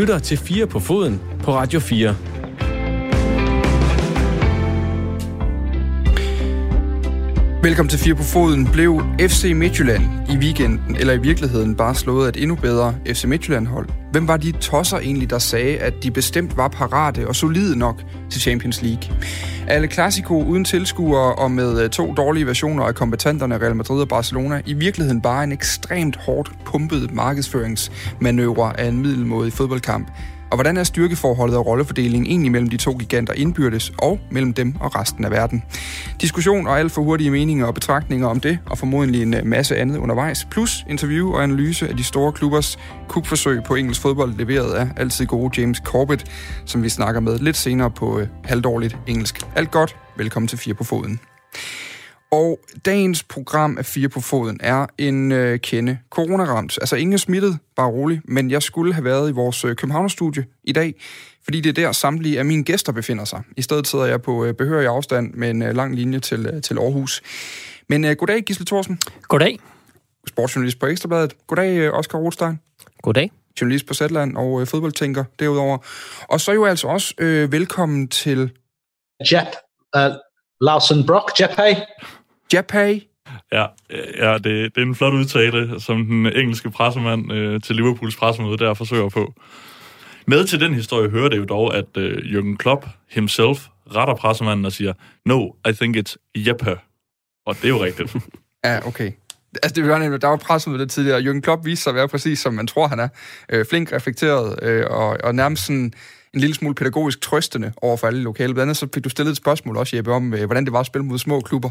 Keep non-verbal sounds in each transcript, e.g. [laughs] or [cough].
lytter til 4 på foden på Radio 4. Velkommen til Fire på Foden. Blev FC Midtjylland i weekenden, eller i virkeligheden bare slået af et endnu bedre FC Midtjylland-hold? Hvem var de tosser egentlig, der sagde, at de bestemt var parate og solide nok til Champions League? Alle Clasico uden tilskuere og med øh, to dårlige versioner af kompetenterne Real Madrid og Barcelona i virkeligheden bare en ekstremt hårdt pumpet markedsføringsmanøvre af en middelmådig fodboldkamp. Og hvordan er styrkeforholdet og rollefordelingen egentlig mellem de to giganter indbyrdes og mellem dem og resten af verden? Diskussion og alt for hurtige meninger og betragtninger om det, og formodentlig en øh, masse andet undervejs, plus interview og analyse af de store klubbers kupforsøg på engelsk fodbold, leveret af altid gode James Corbett, som vi snakker med lidt senere på øh, halvdårligt engelsk. Alt godt, velkommen til Fire på Foden. Og dagens program af Fire på Foden er en øh, kende coronaramt. Altså ingen er smittet, bare rolig, men jeg skulle have været i vores øh, Københavnerstudie i dag, fordi det er der samtlige af mine gæster befinder sig. I stedet sidder jeg på øh, behørig afstand med en øh, lang linje til, øh, til Aarhus. Men øh, goddag, Gisle Thorsen. Goddag. Sportsjournalist på Ekstrabladet. Goddag, øh, Oscar Rothstein. Goddag. Journalist på Zetland og øh, fodboldtænker derudover. Og så jo altså også øh, velkommen til... Jep. Uh, Lawson Brock, Jeppe. Japay. Ja, ja det, det er en flot udtale, som den engelske pressemand øh, til Liverpools pressemøde der forsøger på. Med til den historie hører det jo dog, at øh, Jürgen Klopp himself retter pressemanden og siger, No, I think it's Jeppe. Og det er jo rigtigt. [laughs] Ja, okay. Altså, det var nemlig, der var pressemøde lidt tidligere, og Jürgen Klopp viste sig at være præcis, som man tror, han er. Øh, flink, reflekteret, øh, og, og nærmest sådan en lille smule pædagogisk trøstende over for alle lokale. Blandt andet så fik du stillet et spørgsmål også, Jeppe, om øh, hvordan det var at spille mod små klubber.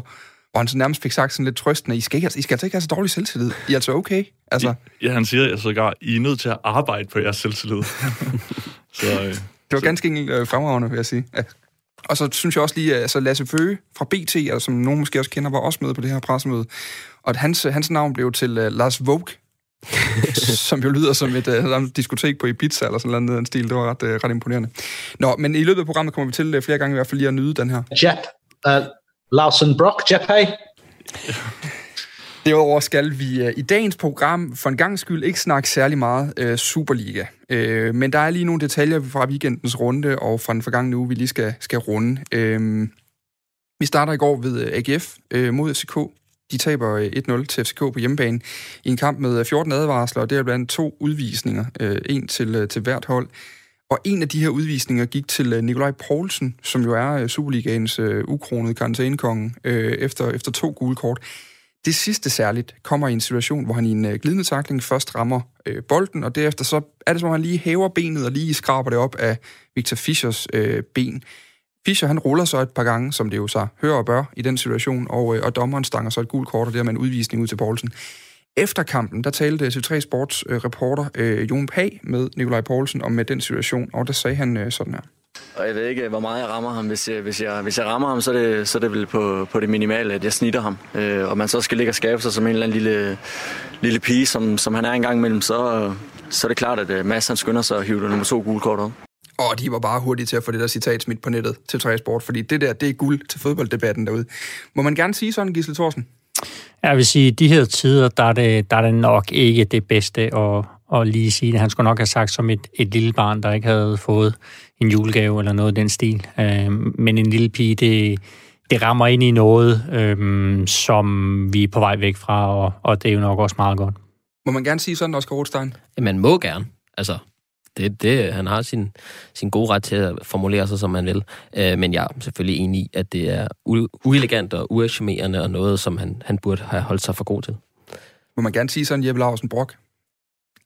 Og han så nærmest fik sagt sådan lidt trøstende, I skal, ikke, I skal altså ikke have så dårlig selvtillid. I er altså okay. Altså, ja, han siger altså sågar, I er nødt til at arbejde på jeres selvtillid. [laughs] så, øh, det var så- ganske enkelt øh, fremragende, vil jeg sige. Ja. Og så synes jeg også lige, at altså Lasse Føge fra BT, altså, som nogen måske også kender, var også med på det her pressemøde. Og at hans, hans navn blev til uh, Lars Vogt, [laughs] som jo lyder som et uh, diskotek på Ibiza, eller sådan noget en stil. Det var ret, uh, ret imponerende. Nå, men i løbet af programmet kommer vi til uh, flere gange i hvert fald lige at nyde den her. Jep. Uh, Larsen Brock, Jeppe. Derudover skal vi øh, i dagens program for en gang skyld ikke snakke særlig meget øh, Superliga. Øh, men der er lige nogle detaljer fra weekendens runde og fra den forgangne uge, vi lige skal, skal runde. Øh, vi starter i går ved øh, AGF øh, mod FCK. De taber øh, 1-0 til FCK på hjemmebane i en kamp med 14 advarsler, og det er blandt to udvisninger. øh, en til, til hvert hold. Og en af de her udvisninger gik til øh, Nikolaj Poulsen, som jo er øh, Superligaens øh, ukronede karantænekonge, øh, efter, efter to gule kort. Det sidste særligt kommer i en situation, hvor han i en øh, glidende takling først rammer øh, bolden, og derefter så er det som om, han lige hæver benet og lige skraber det op af Victor Fischers øh, ben. Fischer han ruller så et par gange, som det jo så hører og bør i den situation, og, øh, og dommeren stanger så et gult kort, og dermed en udvisning ud til Poulsen. Efter kampen, der talte TV3 Sports øh, reporter øh, Jon Pag med Nikolaj Poulsen om med den situation, og der sagde han øh, sådan her. Og jeg ved ikke, hvor meget jeg rammer ham. Hvis jeg, hvis jeg, hvis jeg rammer ham, så er det, så er det vel på, på det minimale, at jeg snitter ham. Øh, og man så skal ligge og skabe sig som en eller anden lille, lille pige, som, som han er en gang imellem, så, så er det klart, at øh, Mads han skynder sig at hive nummer to gule kort op. Og de var bare hurtige til at få det der citat smidt på nettet til TV3 Sport, fordi det der, det er guld til fodbolddebatten derude. Må man gerne sige sådan, Gisle Thorsen? Jeg vil sige, at de her tider, der er det, der er det nok ikke det bedste at, at lige sige det. Han skulle nok have sagt som et, et lille barn, der ikke havde fået en julegave eller noget af den stil. Øh, men en lille pige, det, det rammer ind i noget, øh, som vi er på vej væk fra, og, og det er jo nok også meget godt. Må man gerne sige sådan, Oscar Rothstein? Man må gerne. Altså, det, det, han har sin, sin gode ret til at formulere sig, som man vil. Øh, men jeg er selvfølgelig enig i, at det er u- uelegant og uacharmerende og noget, som han, han burde have holdt sig for god til. Må man gerne sige sådan, Jeppe Larsen Brock?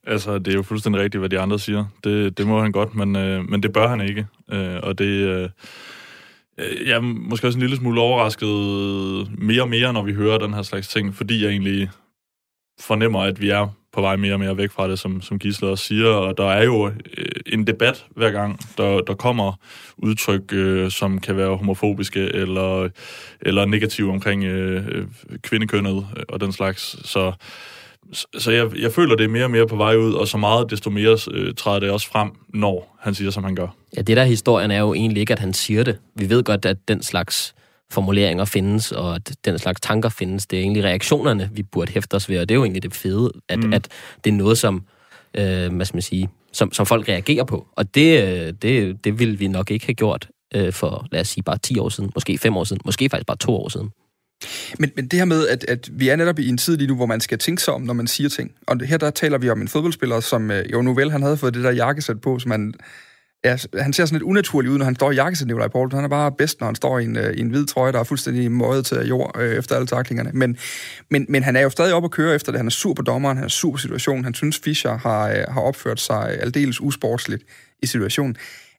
Altså, det er jo fuldstændig rigtigt, hvad de andre siger. Det, det må han godt, men, øh, men det bør han ikke. Øh, og det... Øh, jeg er måske også en lille smule overrasket mere og mere, når vi hører den her slags ting, fordi jeg egentlig fornemmer, at vi er på vej mere og mere væk fra det, som, som Gisle også siger, og der er jo øh, en debat hver gang, der, der kommer udtryk, øh, som kan være homofobiske eller, eller negative omkring øh, øh, kvindekønnet og den slags, så så jeg, jeg føler, det er mere og mere på vej ud, og så meget, desto mere øh, træder det også frem, når han siger, som han gør. Ja, det der historien er jo egentlig ikke, at han siger det. Vi ved godt, at den slags formuleringer findes, og at den slags tanker findes. Det er egentlig reaktionerne, vi burde hæfte os ved, og det er jo egentlig det fede, at, mm. at det er noget, som øh, hvad skal man sige, som, som folk reagerer på. Og det, øh, det, det ville vi nok ikke have gjort øh, for, lad os sige, bare 10 år siden, måske 5 år siden, måske faktisk bare 2 år siden. Men, men det her med, at, at vi er netop i en tid lige nu, hvor man skal tænke sig om, når man siger ting. Og her der taler vi om en fodboldspiller, som øh, jo nu vel, han havde fået det der jakkesæt på, som han Ja, han ser sådan lidt unaturlig ud, når han står i jakkesæt, Nikolaj Poul. Han er bare bedst, når han står i en, øh, i en hvid trøje, der er fuldstændig møjet til jord øh, efter alle taklingerne. Men, men, men han er jo stadig op at køre efter det. Han er sur på dommeren, han er sur på situationen. Han synes, Fischer har, øh, har opført sig øh, aldeles usportsligt i situationen.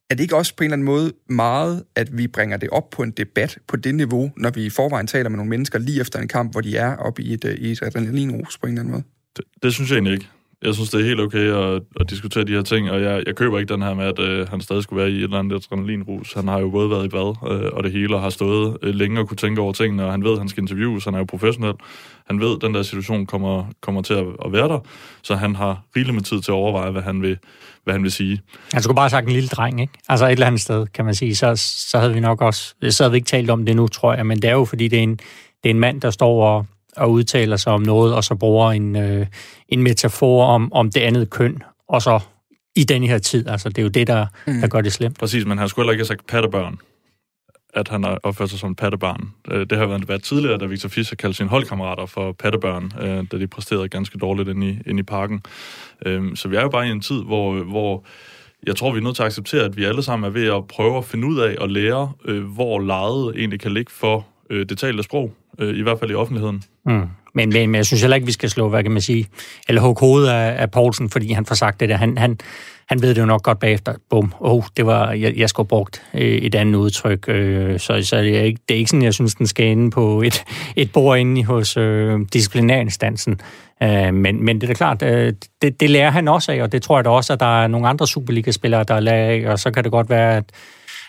Er det ikke også på en eller anden måde meget, at vi bringer det op på en debat på det niveau, når vi i forvejen taler med nogle mennesker lige efter en kamp, hvor de er oppe i et, øh, i et adrenalinrus på en eller anden måde? Det, det synes jeg egentlig ikke jeg synes, det er helt okay at, at diskutere de her ting, og jeg, jeg køber ikke den her med, at øh, han stadig skulle være i et eller andet adrenalinrus. Han har jo både været i bad øh, og det hele, og har stået øh, længe og kunne tænke over tingene, og han ved, at han skal interviews, han er jo professionel. Han ved, at den der situation kommer, kommer til at, at være der, så han har rigeligt med tid til at overveje, hvad han vil, hvad han vil sige. Han skulle bare have sagt en lille dreng, ikke? Altså et eller andet sted, kan man sige. Så, så havde vi nok også... Så havde vi ikke talt om det nu, tror jeg, men det er jo, fordi det er en, det er en mand, der står og og udtaler sig om noget, og så bruger en, øh, en metafor om, om det andet køn, og så i den her tid. Altså, det er jo det, der, mm. der gør det slemt. Præcis, men han skulle heller ikke have sagt pattebørn at han har opført sig som en pattebarn. Øh, det har været været tidligere, da Victor Fischer kaldte sine holdkammerater for pattebørn, øh, da de præsterede ganske dårligt inde i, inde i parken. Øh, så vi er jo bare i en tid, hvor, hvor jeg tror, vi er nødt til at acceptere, at vi alle sammen er ved at prøve at finde ud af og lære, hvor lejet egentlig kan ligge for det talte sprog, Øh, i hvert fald i offentligheden. Mm. Men, men, men jeg synes heller ikke, vi skal slå, hvad kan man sige, eller hugge hovedet af, af Poulsen, fordi han får sagt det der. Han, han, han ved det jo nok godt bagefter. Bum, oh, det var, jeg, jeg skulle have brugt øh, et andet udtryk. Øh, så så det, er ikke, det er ikke sådan, jeg synes, den skal ende på et, et bord inde hos øh, disciplinærinstansen. Øh, men, men det er da klart, øh, det, det lærer han også af, og det tror jeg da også, at der er nogle andre Superliga-spillere, der lærer af, og så kan det godt være, at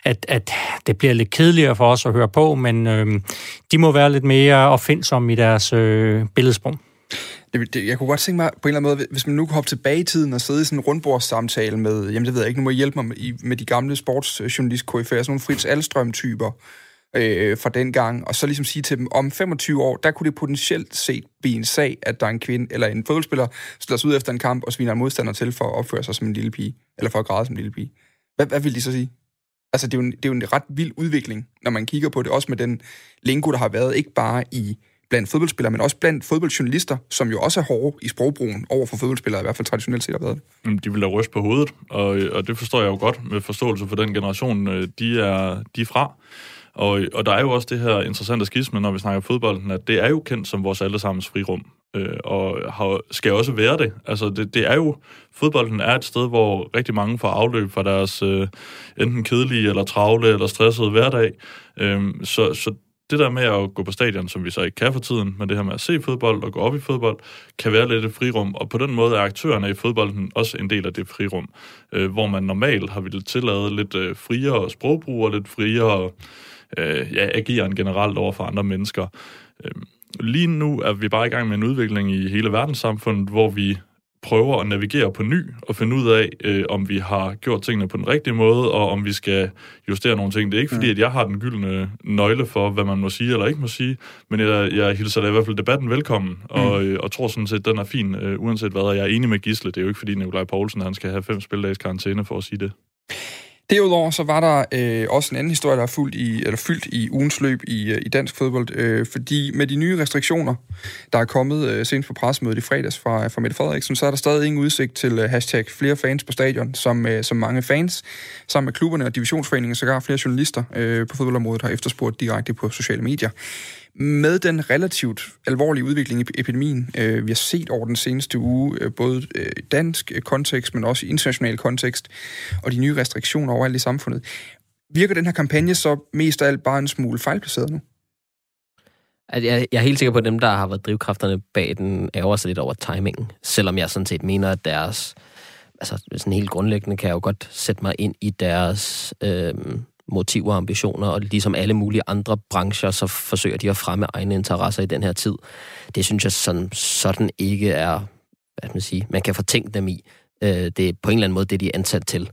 at, at det bliver lidt kedeligere for os at høre på, men øh, de må være lidt mere opfindsomme i deres øh, billedsprog. Det, det, jeg kunne godt tænke mig på en eller anden måde, hvis man nu kunne hoppe tilbage i tiden og sidde i sådan en rundbordssamtale med, jamen det ved jeg ikke, nu må I hjælpe mig med, med de gamle sportsjournalist KFR, sådan nogle Fritz Alstrøm-typer øh, fra den gang, og så ligesom sige til dem, om 25 år, der kunne det potentielt set blive en sag, at der er en kvinde eller en fodboldspiller, der sig ud efter en kamp og sviner en modstander til for at opføre sig som en lille pige, eller for at græde som en lille pige. Hvad, hvad vil de så sige? Altså, det er, jo en, det er jo en ret vild udvikling, når man kigger på det, også med den lingo, der har været, ikke bare i blandt fodboldspillere, men også blandt fodboldjournalister, som jo også er hårde i sprogbrugen over for fodboldspillere, i hvert fald traditionelt set har været det. De vil da ryste på hovedet, og, og det forstår jeg jo godt med forståelse for den generation, øh, de er, de er fra. Og, og der er jo også det her interessante skisme, når vi snakker fodbold, at det er jo kendt som vores allesammens frirum øh, og har, skal også være det. Altså, det, det er jo, fodbolden er et sted, hvor rigtig mange får afløb fra deres øh, enten kedelige, eller travle, eller stressede hverdag. Øh, så, så det der med at gå på stadion, som vi så ikke kan for tiden, men det her med at se fodbold og gå op i fodbold, kan være lidt et frirum, og på den måde er aktørerne i fodbolden også en del af det frirum, øh, hvor man normalt har ville tillade lidt øh, friere sprogbrug og lidt friere øh, ja, ageren generelt over for andre mennesker. Øh, lige nu er vi bare i gang med en udvikling i hele verdenssamfundet, hvor vi prøver at navigere på ny og finde ud af, øh, om vi har gjort tingene på den rigtige måde, og om vi skal justere nogle ting. Det er ikke fordi, mm. at jeg har den gyldne nøgle for, hvad man må sige eller ikke må sige, men jeg, jeg hilser da i hvert fald debatten velkommen, og, mm. øh, og tror sådan set, den er fin, øh, uanset hvad. Og jeg er enig med Gisle. Det er jo ikke fordi, Nikolaj Poulsen han skal have fem spildags karantæne for at sige det. Derudover så var der øh, også en anden historie, der er fuldt i, eller fyldt i ugens løb i, øh, i dansk fodbold, øh, fordi med de nye restriktioner, der er kommet øh, senest på pressemødet i fredags fra, fra Mette Frederiksen, så er der stadig ingen udsigt til øh, hashtag flere fans på stadion, som, øh, som mange fans, sammen med klubberne og divisionsforeningen, sågar flere journalister øh, på fodboldområdet har efterspurgt direkte på sociale medier med den relativt alvorlige udvikling i epidemien, øh, vi har set over den seneste uge, øh, både øh, dansk øh, kontekst, men også i international kontekst, og de nye restriktioner overalt i samfundet, virker den her kampagne så mest af alt bare en smule fejlplaceret nu? Jeg er helt sikker på, at dem, der har været drivkræfterne bag den, ærger sig lidt over timingen. Selvom jeg sådan set mener, at deres... Altså, sådan helt grundlæggende kan jeg jo godt sætte mig ind i deres... Øh, motiver og ambitioner, og ligesom alle mulige andre brancher, så forsøger de at fremme egne interesser i den her tid. Det synes jeg sådan, sådan ikke er, hvad man sige, man kan fortænke dem i. Øh, det er på en eller anden måde det, de er ansat til.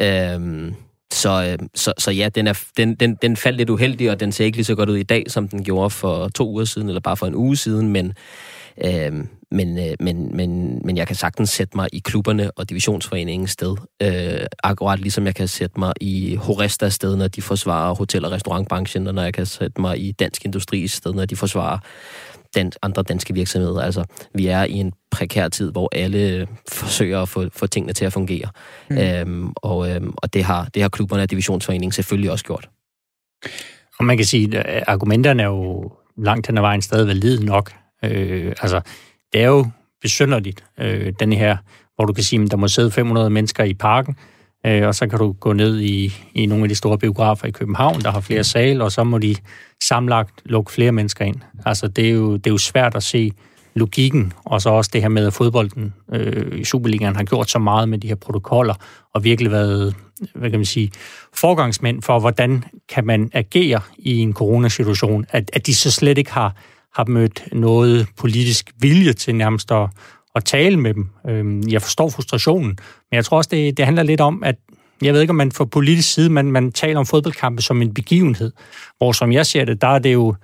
Øhm, øh, så, så, så ja, den, er, den, den, den faldt lidt uheldig, og den ser ikke lige så godt ud i dag, som den gjorde for to uger siden, eller bare for en uge siden, men, øh, men, øh, men, men, men jeg kan sagtens sætte mig i klubberne og divisionsforeningens sted. Øh, akkurat ligesom jeg kan sætte mig i Horestas sted, når de forsvarer hotel- og restaurantbranchen, og når jeg kan sætte mig i Dansk Industris sted, når de forsvarer dan- andre danske virksomheder. Altså, vi er i en prekær tid, hvor alle forsøger at få, få tingene til at fungere. Mm. Øhm, og øhm, og det, har, det har klubberne og divisionsforeningen selvfølgelig også gjort. Og man kan sige, at argumenterne er jo langt hen ad vejen stadig valide nok. Øh, altså, det er jo besynderligt, øh, den her, hvor du kan sige, at der må sidde 500 mennesker i parken, øh, og så kan du gå ned i, i nogle af de store biografer i København, der har flere sal, og så må de samlagt lukke flere mennesker ind. Altså, det er jo, det er jo svært at se logikken, og så også det her med, at fodbolden øh, i Superligaen har gjort så meget med de her protokoller, og virkelig været, hvad kan man sige, forgangsmænd for, hvordan kan man agere i en coronasituation, at, at de så slet ikke har, har mødt noget politisk vilje til nærmest at, at tale med dem. Øhm, jeg forstår frustrationen, men jeg tror også, det, det handler lidt om, at jeg ved ikke, om man fra politisk side, man, man taler om fodboldkampe som en begivenhed, hvor som jeg ser det, der er det jo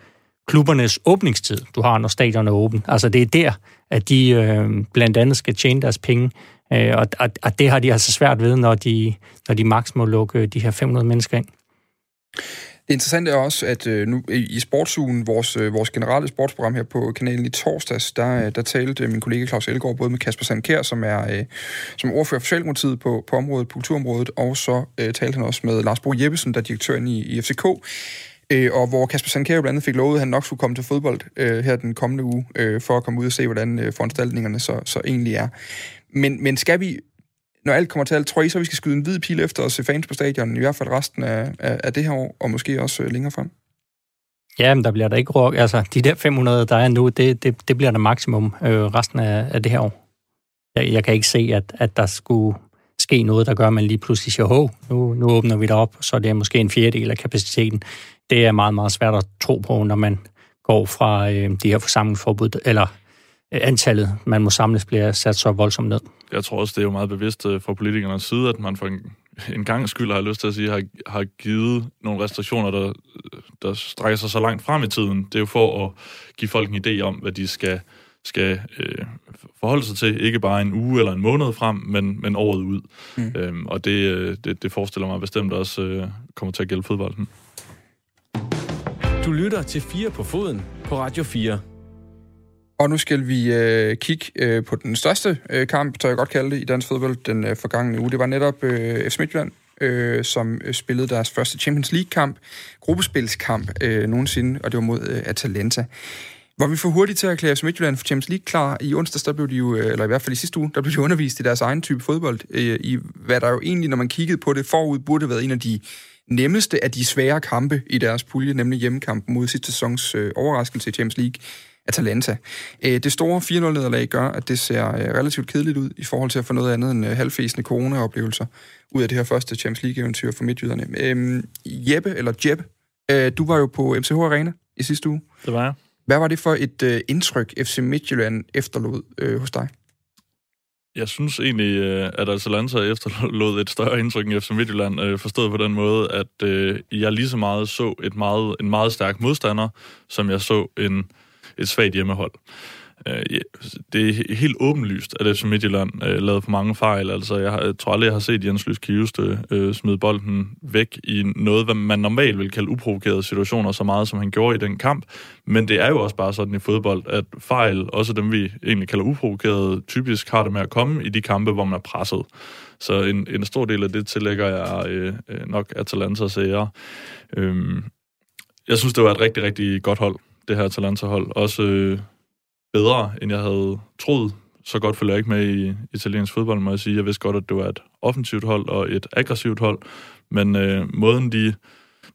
klubbernes åbningstid, du har, når stadion er åben. Altså det er der, at de øh, blandt andet skal tjene deres penge, øh, og, og, og det har de altså svært ved, når de, når de maks må lukke øh, de her 500 mennesker ind. Det interessante er også, at øh, nu i Sportsugen, vores, øh, vores generelle sportsprogram her på kanalen i torsdags, der, øh, der talte øh, min kollega Claus Elgaard både med Kasper Sandkær, som er øh, som ordfører for Socialdemokratiet på, på området, på kulturområdet, og så øh, talte han også med Lars Bo Jeppesen, der er direktør i, i FCK, øh, og hvor Kasper Sandkær blandt andet fik lovet, at han nok skulle komme til fodbold øh, her den kommende uge, øh, for at komme ud og se, hvordan øh, foranstaltningerne så, så egentlig er. Men, men skal vi når alt kommer til alt, tror I så, vi skal skyde en hvid pil efter og se fans på stadion, i hvert fald resten af, af, af det her år, og måske også øh, længere frem? Ja, men der bliver der ikke råk. Altså, de der 500, der er nu, det, det, det bliver der maksimum øh, resten af, af det her år. Jeg, jeg kan ikke se, at, at der skulle ske noget, der gør, at man lige pludselig siger, hov, nu, nu åbner vi det op, så det er måske en fjerdedel af kapaciteten. Det er meget, meget svært at tro på, når man går fra øh, de her forsamlingsforbud, eller antallet, man må samles, bliver sat så voldsomt ned jeg tror også, det er jo meget bevidst øh, fra politikernes side, at man for en, en gang skyld har lyst til at sige, har, har givet nogle restriktioner, der, der strækker sig så langt frem i tiden. Det er jo for at give folk en idé om, hvad de skal, skal øh, forholde sig til. Ikke bare en uge eller en måned frem, men, men året ud. Mm. Øhm, og det, øh, det, det forestiller mig bestemt også øh, kommer til at gælde fodbolden. Du lytter til 4 på foden på Radio 4. Og nu skal vi øh, kigge øh, på den største øh, kamp, tør jeg godt kalde det, i dansk fodbold den øh, forgangne uge. Det var netop øh, FC Midtjylland, øh, som øh, spillede deres første Champions League-kamp, gruppespilskamp øh, nogensinde, og det var mod øh, Atalanta. Var vi for hurtigt til at erklære FC Midtjylland for Champions League klar? I onsdags, der blev de jo, øh, eller i hvert fald i sidste uge, der blev de undervist i deres egen type fodbold, øh, i hvad der jo egentlig, når man kiggede på det forud, burde have været en af de nemmeste af de svære kampe i deres pulje, nemlig hjemmekampen mod sidste sæsons øh, overraskelse i Champions League. Atalanta. Øh, det store 4-0-nederlag gør, at det ser øh, relativt kedeligt ud i forhold til at få noget andet end øh, halvfæsende corona-oplevelser ud af det her første Champions League-eventyr for midtjyderne. Øhm, Jeppe, eller Jeppe, du var jo på MCH Arena i sidste uge. Det var jeg. Hvad var det for et indtryk, FC Midtjylland efterlod øh, hos dig? Jeg synes egentlig, at Atalanta efterlod et større indtryk end FC Midtjylland, forstået på den måde, at jeg lige så meget så et meget, en meget stærk modstander, som jeg så en et svagt hjemmehold. Øh, det er helt åbenlyst, at FC Midtjylland øh, lavede for mange fejl. Altså, jeg, har, jeg tror aldrig, jeg har set Jens Lys Kiveste øh, smide bolden væk i noget, hvad man normalt vil kalde uprovokerede situationer, så meget som han gjorde i den kamp. Men det er jo også bare sådan i fodbold, at fejl, også dem vi egentlig kalder uprovokerede, typisk har det med at komme i de kampe, hvor man er presset. Så en, en stor del af det tillægger jeg øh, øh nok Atalantas ære. Øh, jeg synes, det var et rigtig, rigtig godt hold det her Atalanta-hold. Også øh, bedre, end jeg havde troet. Så godt følger jeg ikke med i italiensk fodbold, må jeg sige. Jeg vidste godt, at det var et offensivt hold og et aggressivt hold. Men øh, måden, de,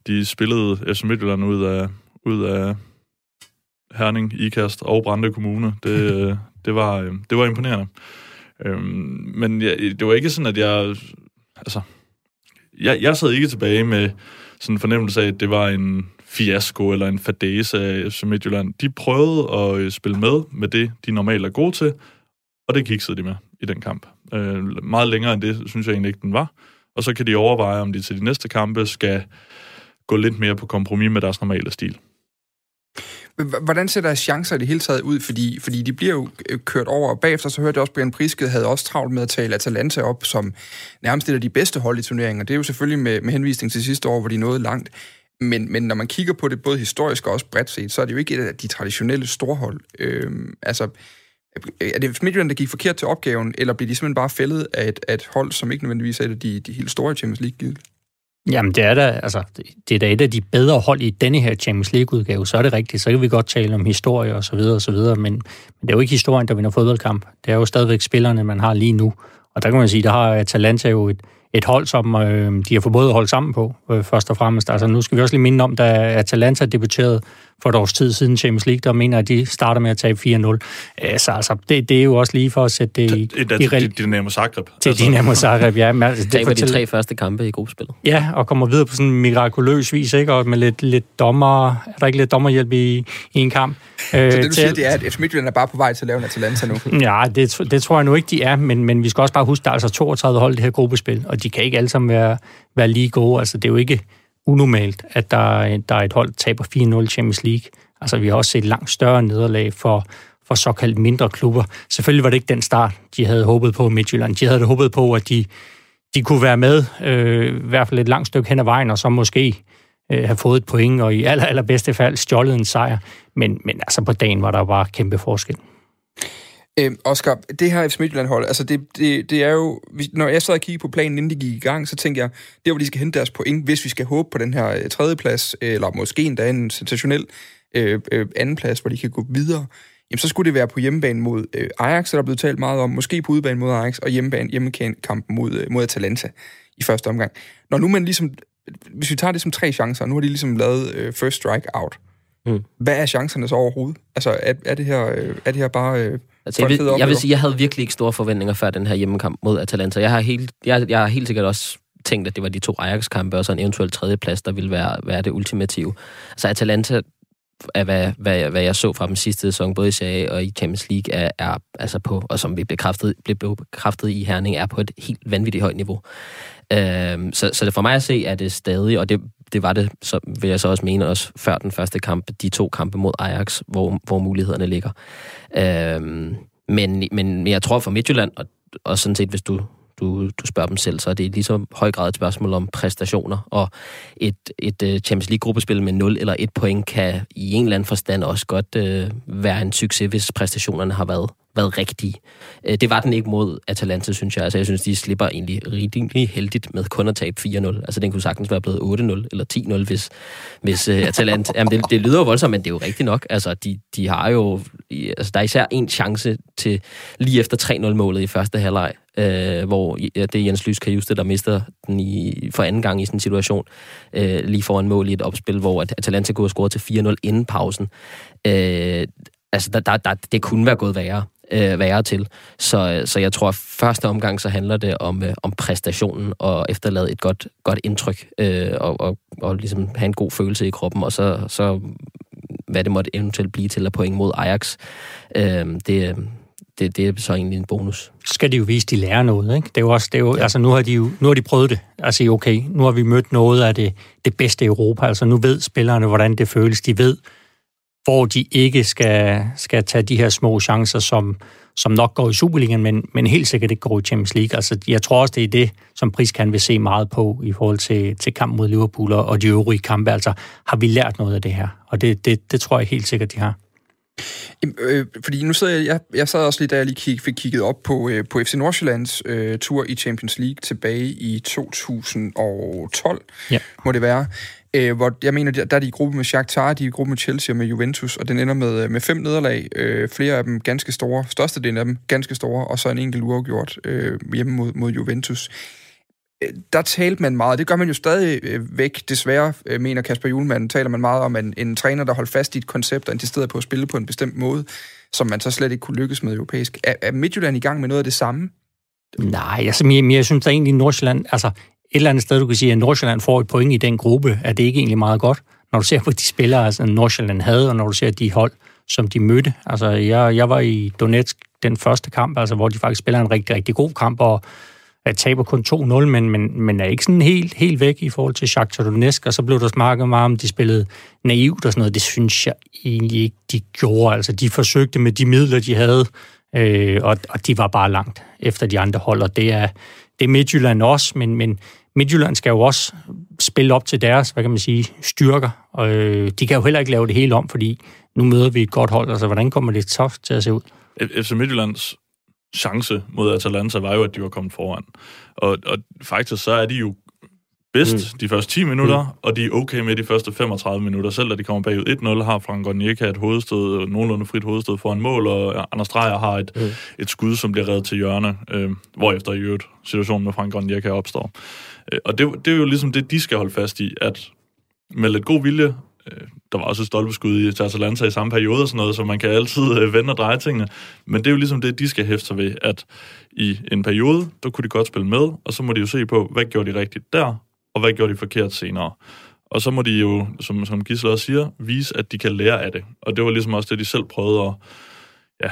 de spillede FC Midtjylland ud af, ud af Herning, Ikast og Brande Kommune, det, [laughs] øh, det, var, øh, det var imponerende. Øh, men jeg, det var ikke sådan, at jeg... Altså, jeg, jeg sad ikke tilbage med sådan en fornemmelse af, at det var en fiasko eller en fadese af FC Midtjylland. De prøvede at øh, spille med med det, de normalt er gode til, og det kiksede de med i den kamp. Øh, meget længere end det, synes jeg egentlig ikke, den var. Og så kan de overveje, om de til de næste kampe skal gå lidt mere på kompromis med deres normale stil. Hvordan ser deres chancer i det hele taget ud? Fordi, fordi de bliver jo øh, kørt over, og bagefter så hørte jeg også, at Brian Priske havde også travlt med at tale Atalanta op som nærmest et af de bedste hold i turneringen. Og det er jo selvfølgelig med, med henvisning til sidste år, hvor de nåede langt. Men, men når man kigger på det både historisk og også bredt set, så er det jo ikke et af de traditionelle storhold. Øhm, altså, er det Midtjylland, der gik forkert til opgaven, eller bliver de simpelthen bare fældet af et, af et hold, som ikke nødvendigvis er et af de, de helt store Champions League? Jamen, det er da, altså, det er da et af de bedre hold i denne her Champions League-udgave, så er det rigtigt. Så kan vi godt tale om historie og så videre og så videre, men, men det er jo ikke historien, der vinder fodboldkamp. Det er jo stadigvæk spillerne, man har lige nu. Og der kan man sige, der har Atalanta jo et, et hold, som øh, de har formået at holde sammen på, øh, først og fremmest. Altså, nu skal vi også lige minde om, da Atalanta debuterede for et års tid siden Champions League, der mener, at de starter med at tabe 4-0. Øh, så altså, det, det er jo også lige for at sætte det i... Det er til Dynamo Zagreb. Til altså. Dynamo Zagreb, ja. Men, altså, det Taber de tre første kampe i gruppespillet. Ja, og kommer videre på sådan en mirakuløs vis, ikke? Og med lidt, lidt dommer... Er der ikke lidt dommerhjælp i, i en kamp? Så det, du til, siger, det er, at FC Midtjylland er bare på vej til at lave en Atalanta nu? Ja, det, det tror jeg nu ikke, de er, men, men vi skal også bare huske, at der er altså 32 hold i det her gruppespil, og de kan ikke alle sammen være, være lige gode. Altså, det er jo ikke unormalt, at der, der er et hold, der taber 4-0 Champions League. Altså, vi har også set langt større nederlag for, for såkaldt mindre klubber. Selvfølgelig var det ikke den start, de havde håbet på i Midtjylland. De havde håbet på, at de, de kunne være med, øh, i hvert fald et langt stykke hen ad vejen, og så måske øh, have fået et point, og i aller, allerbedste fald stjålet en sejr. Men, men altså på dagen var der bare kæmpe forskel. Øhm, Oscar, det her FC Midtjylland-hold, altså det, det, det er jo... Når jeg sad og kiggede på planen, inden de gik i gang, så tænkte jeg, det er, hvor de skal hente deres point, hvis vi skal håbe på den her øh, tredjeplads, øh, eller måske endda en sensationel øh, øh, andenplads, hvor de kan gå videre, jamen så skulle det være på hjemmebane mod øh, Ajax, der er blevet talt meget om, måske på udebane mod Ajax, og hjemmebane, hjemmekamp mod, øh, mod Atalanta i første omgang. Når nu man ligesom, hvis vi tager det som tre chancer, nu har de ligesom lavet øh, first strike out, mm. hvad er chancerne så overhovedet? Altså er, er, det, her, øh, er det her bare... Øh, Altså, jeg, vil, jeg vil sige, jeg havde virkelig ikke store forventninger før den her hjemmekamp mod Atalanta. Jeg har helt, jeg, jeg har helt sikkert også tænkt, at det var de to Ajax-kampe, og så en eventuel tredjeplads, der ville være, være det ultimative. Så Atalanta af hvad, hvad, hvad jeg så fra dem sidste sæson, både i Serie og i Champions League, er, er altså på, og som vi bekræftet, blev bekræftet i Herning, er på et helt vanvittigt højt niveau. Øhm, så, så det for mig at se, er det stadig, og det, det var det, så vil jeg så også mene, også før den første kamp, de to kampe mod Ajax, hvor, hvor mulighederne ligger. Øhm, men, men jeg tror for Midtjylland, og, og sådan set, hvis du du, du spørger dem selv, så er det lige så høj grad et spørgsmål om præstationer. Og et, et øh, Champions League-gruppespil med 0 eller 1 point kan i en eller anden forstand også godt øh, være en succes, hvis præstationerne har været været rigtige. Øh, det var den ikke mod Atalanta, synes jeg. Altså, jeg synes, de slipper egentlig rigtig heldigt med kun at tabe 4-0. Altså, den kunne sagtens være blevet 8-0 eller 10-0, hvis, hvis uh, Atalanta... Jamen, det, det lyder jo voldsomt, men det er jo rigtigt nok. Altså, de, de har jo... Altså, der er især en chance til lige efter 3-0-målet i første halvleg, øh, hvor ja, det er Jens Lys Kajuste, der mister den i, for anden gang i sådan en situation, øh, lige foran mål i et opspil, hvor Atalanta kunne have scoret til 4-0 inden pausen. Øh, altså, der, der, der, det kunne være gået værre øh, være til. Så, så jeg tror, at første omgang så handler det om, øh, om præstationen og efterlade et godt, godt indtryk øh, og, og, og ligesom have en god følelse i kroppen, og så, så hvad det måtte eventuelt blive til at point mod Ajax, øh, det, øh, det, det er så egentlig en bonus. Skal de jo vise, at de lærer noget, ikke? Det er jo også, det er jo, ja. altså nu har de jo, nu har de prøvet det. Altså okay, nu har vi mødt noget af det, det bedste i Europa. Altså nu ved spillerne, hvordan det føles. De ved, hvor de ikke skal, skal tage de her små chancer, som, som nok går i Superligaen, men, men helt sikkert ikke går i Champions League. Altså, jeg tror også, det er det, som Pris kan vil se meget på i forhold til, til kampen mod Liverpool og de øvrige kampe. Altså, har vi lært noget af det her? Og det, det, det tror jeg helt sikkert, de har. Øh, fordi nu sidder jeg, jeg, jeg sad også lige, da jeg lige kig, fik kigget op på, øh, på FC Nordsjællands øh, tur i Champions League tilbage i 2012, ja. må det være. Øh, hvor jeg mener, der er de i gruppe med Shakhtar, de er i gruppe med Chelsea og med Juventus, og den ender med, øh, med fem nederlag. Øh, flere af dem ganske store, størstedelen af dem ganske store, og så en enkelt uafgjort øh, hjemme mod, mod Juventus. Der talte man meget, det gør man jo stadig øh, væk, desværre, øh, mener Kasper Julemand, taler man meget om en, en træner, der holdt fast i et koncept og insisterede på at spille på en bestemt måde, som man så slet ikke kunne lykkes med europæisk. Er, er Midtjylland i gang med noget af det samme? Nej, altså, jeg, jeg synes da egentlig, Nordsjælland, altså et eller andet sted, du kan sige, at Nordsjælland får et point i den gruppe, er det ikke egentlig meget godt, når du ser på de spillere, altså Nordsjælland havde, og når du ser de hold, som de mødte. Altså, jeg, jeg var i Donetsk den første kamp, altså, hvor de faktisk spiller en rigtig, rigtig god kamp, og at taber kun 2-0, men, men, men er ikke sådan helt, helt væk i forhold til Shakhtar Donetsk, og så blev der snakket meget om, de spillede naivt og sådan noget. Det synes jeg egentlig ikke, de gjorde. Altså, de forsøgte med de midler, de havde, øh, og, og de var bare langt efter de andre hold, og det er, det er Midtjylland også, men, men Midtjylland skal jo også spille op til deres, hvad kan man sige, styrker, og øh, de kan jo heller ikke lave det hele om, fordi nu møder vi et godt hold, altså hvordan kommer det så til at se ud? FC Midtjyllands chance mod Atalanta var jo, at de var kommet foran. Og, og faktisk så er de jo bedst mm. de første 10 minutter, mm. og de er okay med de første 35 minutter. Selv da de kommer bagud 1-0, har Frank Onyeka et hovedstød, nogenlunde frit hovedstød foran mål, og Anders Dreyer har et, mm. et skud, som bliver reddet til hjørne, øh, hvorefter i øvrigt situationen med Frank Onyeka opstår. Øh, og det, det er jo ligesom det, de skal holde fast i, at med lidt god vilje, der var også et stolpeskud i Atalanta i samme periode og sådan noget, så man kan altid øh, vende og dreje tingene. Men det er jo ligesom det, de skal hæfte sig ved, at i en periode, der kunne de godt spille med, og så må de jo se på, hvad gjorde de rigtigt der, og hvad gjorde de forkert senere. Og så må de jo, som, som Gisle også siger, vise, at de kan lære af det. Og det var ligesom også det, de selv prøvede at ja,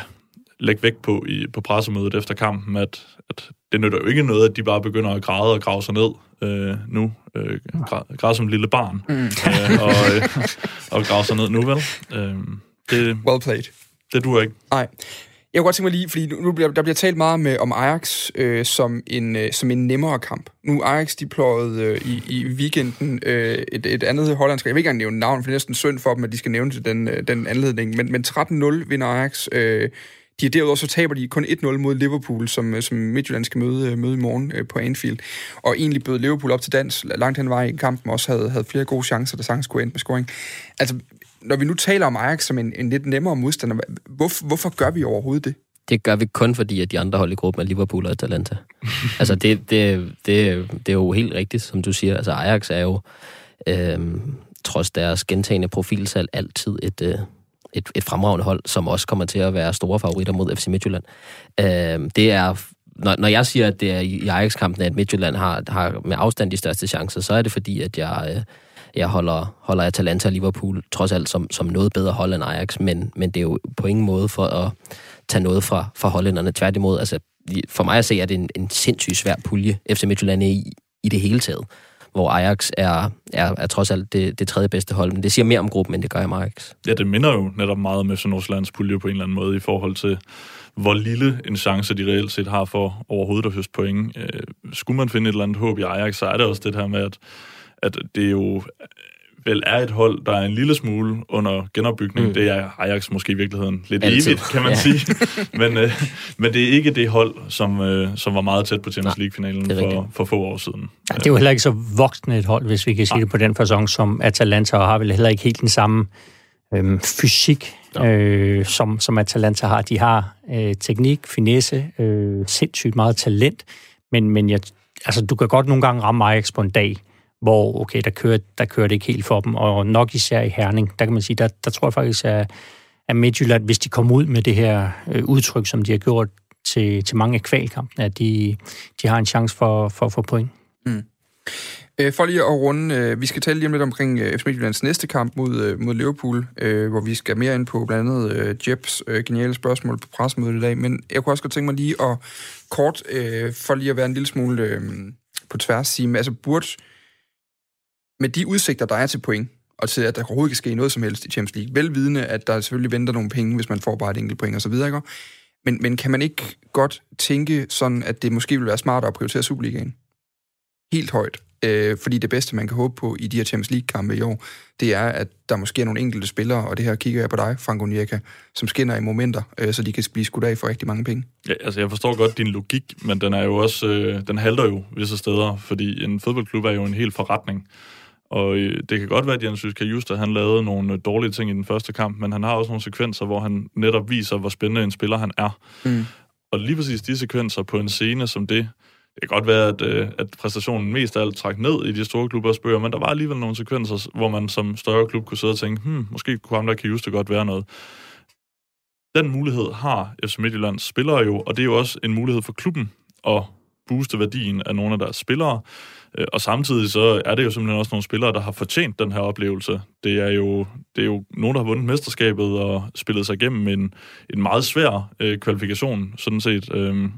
lægge vægt på i, på pressemødet efter kampen, at, at det nytter jo ikke noget, at de bare begynder at græde og grave sig ned øh, nu. Øh, græde, græde som et lille barn. Mm. Øh, og, øh, og grave sig ned nu, vel? Øh, det, well played. Det duer ikke. Nej. Jeg kunne godt tænke mig lige, fordi nu bliver, der bliver talt meget med, om Ajax øh, som, en, øh, som en nemmere kamp. Nu Ajax, de pløjede øh, i, i weekenden øh, et, et andet hollandsk, jeg vil ikke engang nævne navn, for det er næsten synd for dem, at de skal nævne til den, øh, den anledning, men, men 13-0 vinder Ajax. Øh, de derudover så taber de kun 1-0 mod Liverpool, som, øh, som Midtjylland skal møde, øh, møde i morgen øh, på Anfield. Og egentlig bød Liverpool op til dans langt hen vej i kampen, også havde, havde flere gode chancer, der sagtens kunne endte med scoring. Altså, når vi nu taler om Ajax som en, en lidt nemmere modstander, hvor, hvorfor gør vi overhovedet det? Det gør vi kun fordi, at de andre hold i gruppen er Liverpool og Atalanta. [laughs] altså, det, det, det, det er jo helt rigtigt, som du siger. Altså, Ajax er jo, øh, trods deres gentagende profilsalg, altid et, øh, et, et fremragende hold, som også kommer til at være store favoritter mod FC Midtjylland. Øh, det er når, når jeg siger, at det er i Ajax-kampen, at Midtjylland har, har med afstand de største chancer, så er det fordi, at jeg, øh, jeg holder, holder Atalanta og Liverpool trods alt som, som noget bedre hold end Ajax, men, men det er jo på ingen måde for at tage noget fra, fra hollænderne. Tværtimod, altså, for mig at se, er det en, en sindssygt svær pulje, FC Midtjylland er i, i det hele taget hvor Ajax er, er, er trods alt det, det tredje bedste hold. Men det siger mere om gruppen, end det gør om Ajax. Ja, det minder jo netop meget med Nordsjællands pulje på en eller anden måde i forhold til, hvor lille en chance de reelt set har for overhovedet at høste point. Øh, skulle man finde et eller andet håb i Ajax, så er det også det her med, at, at det er jo vel er et hold, der er en lille smule under genopbygning. Mm. Det er Ajax måske i virkeligheden lidt Altid. evigt, kan man ja. sige. [laughs] men, øh, men det er ikke det hold, som, øh, som var meget tæt på Champions League-finalen for, for få år siden. Ja, det er jo heller ikke så voksne et hold, hvis vi kan sige ja. det på den fasong, som Atalanta og har vel heller ikke helt den samme øh, fysik, ja. øh, som, som Atalanta har. De har øh, teknik, finesse, øh, sindssygt meget talent, men, men jeg, altså, du kan godt nogle gange ramme Ajax på en dag, hvor okay, der kører, der kører det ikke helt for dem, og nok især i Herning, der kan man sige, der, der tror jeg faktisk, at, at Midtjylland, hvis de kommer ud med det her øh, udtryk, som de har gjort til, til mange af kvalkampene, at de, de har en chance for, for at få point. Mm. Øh, for lige at runde, øh, vi skal tale lige om lidt omkring øh, FC Midtjyllands næste kamp mod, mod Liverpool, hvor vi skal mere ind på blandt andet Jeps geniale spørgsmål på pressemødet i dag, men jeg kunne også godt tænke mig lige at kort, for lige at være en lille smule på tværs, sige, altså burde med de udsigter, der er til point, og til at der overhovedet kan ske noget som helst i Champions League, velvidende, at der selvfølgelig venter nogle penge, hvis man får bare et enkelt point og så videre, ikke? Men, men kan man ikke godt tænke sådan, at det måske vil være smartere at prioritere Superligaen? Helt højt. Øh, fordi det bedste, man kan håbe på i de her Champions League-kampe i år, det er, at der måske er nogle enkelte spillere, og det her kigger jeg på dig, Frank Onyeka, som skinner i momenter, øh, så de kan blive skudt af for rigtig mange penge. Ja, altså jeg forstår godt din logik, men den er jo også, øh, den halter jo visse steder, fordi en fodboldklub er jo en hel forretning. Og øh, det kan godt være, at Jens Juster, han lavede nogle øh, dårlige ting i den første kamp, men han har også nogle sekvenser, hvor han netop viser, hvor spændende en spiller han er. Mm. Og lige præcis de sekvenser på en scene som det, det kan godt være, at, øh, at præstationen mest af alt træk ned i de store klubbers bøger, men der var alligevel nogle sekvenser, hvor man som større klub kunne sidde og tænke, hmm, måske kunne ham der Kajuste godt være noget. Den mulighed har FC Midtjyllands spillere jo, og det er jo også en mulighed for klubben at booste værdien af nogle af deres spillere. Øh, og samtidig så er det jo simpelthen også nogle spillere, der har fortjent den her oplevelse. Det er jo, det er jo nogen, der har vundet mesterskabet og spillet sig igennem en, en meget svær øh, kvalifikation, sådan set. Øh,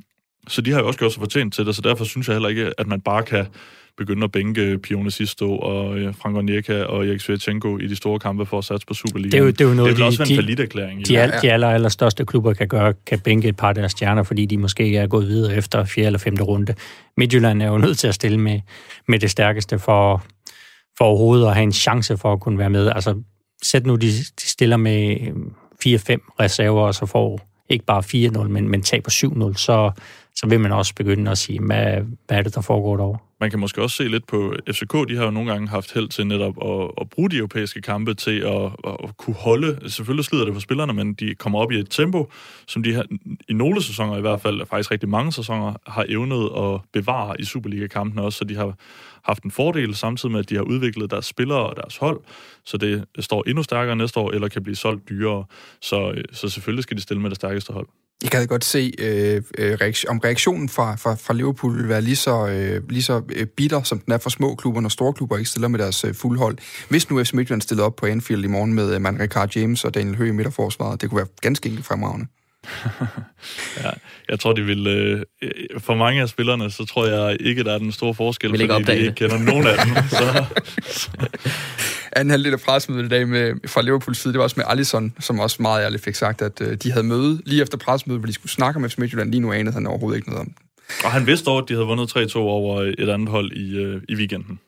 Så de har jo også gjort sig fortjent til det, så derfor synes jeg heller ikke, at man bare kan begynde at bænke Pione Sisto og øh, Frank Onyeka og Erik Svirchenko i de store kampe for at satse på Superligaen. Det er jo, det er jo noget, det er også de, en. De, de, de aller, aller største klubber kan gøre, kan bænke et par af deres stjerner, fordi de måske er gået videre efter 4. eller 5. runde. Midtjylland er jo nødt til at stille med, med det stærkeste for, for overhovedet at have en chance for at kunne være med. Altså, sæt nu, de, de stiller med 4-5 reserver, og så får ikke bare 4-0, men, men taber 7-0, så, så vil man også begynde at sige, hvad, hvad er det, der foregår derovre? Man kan måske også se lidt på FCK, de har jo nogle gange haft held til netop at, at bruge de europæiske kampe til at, at kunne holde, selvfølgelig slider det på spillerne, men de kommer op i et tempo, som de har, i nogle sæsoner i hvert fald, faktisk rigtig mange sæsoner, har evnet at bevare i Superliga-kampene også, så de har haft en fordel, samtidig med, at de har udviklet deres spillere og deres hold, så det står endnu stærkere næste år, eller kan blive solgt dyrere. Så, så selvfølgelig skal de stille med det stærkeste hold. Jeg kan godt se, øh, øh, reaktion, om reaktionen fra, fra, fra Liverpool vil være lige så, øh, lige så øh, bitter, som den er for små klubber, når store klubber ikke stiller med deres øh, fulde hold. Hvis nu FC Midtjylland stillede op på Anfield i morgen med øh, Man James og Daniel Høgh i midterforsvaret, det kunne være ganske enkelt fremragende. [laughs] ja, jeg tror, de vil... Øh, for mange af spillerne, så tror jeg ikke, der er den store forskel, vil ikke fordi de ikke kender nogen af dem. [laughs] Så, [laughs] anden halvdel af pressemødet i dag med, fra Liverpools side, det var også med Allison, som også meget ærligt fik sagt, at øh, de havde møde lige efter pressemødet, hvor de skulle snakke om FC Midtjylland. Lige nu anede han overhovedet ikke noget om Og han vidste over, at de havde vundet 3-2 over et andet hold i, øh, i weekenden.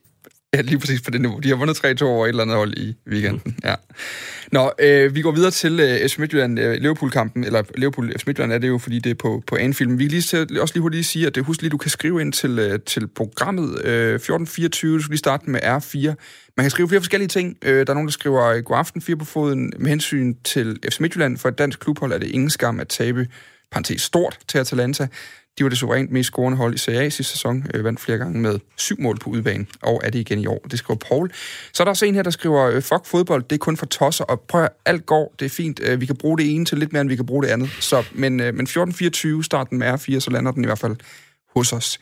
Ja, lige præcis på det niveau. De har vundet 3-2 over et eller andet hold i weekenden. Ja. Nå, øh, vi går videre til øh, FC Midtjylland, øh, eller Liverpool FC Midtjylland er det jo, fordi det er på, på Anfield. Vi kan lige til, også lige hurtigt sige, at det, husk lige, du kan skrive ind til, øh, til programmet øh, 1424. Du skal lige starte med R4. Man kan skrive flere forskellige ting. Øh, der er nogen, der skriver god aften, fire på foden med hensyn til FC Midtjylland. For et dansk klubhold er det ingen skam at tabe parentes stort til Atalanta. De var det suverænt mest scorende hold i Serie A sidste sæson, øh, vandt flere gange med syv mål på udbanen, og er det igen i år. Det skriver Paul. Så er der også en her, der skriver, øh, fuck fodbold, det er kun for tosser, og prøv at alt går, det er fint. Øh, vi kan bruge det ene til lidt mere, end vi kan bruge det andet. Så, men, øh, men 14-24, starten med R4, så lander den i hvert fald hos os.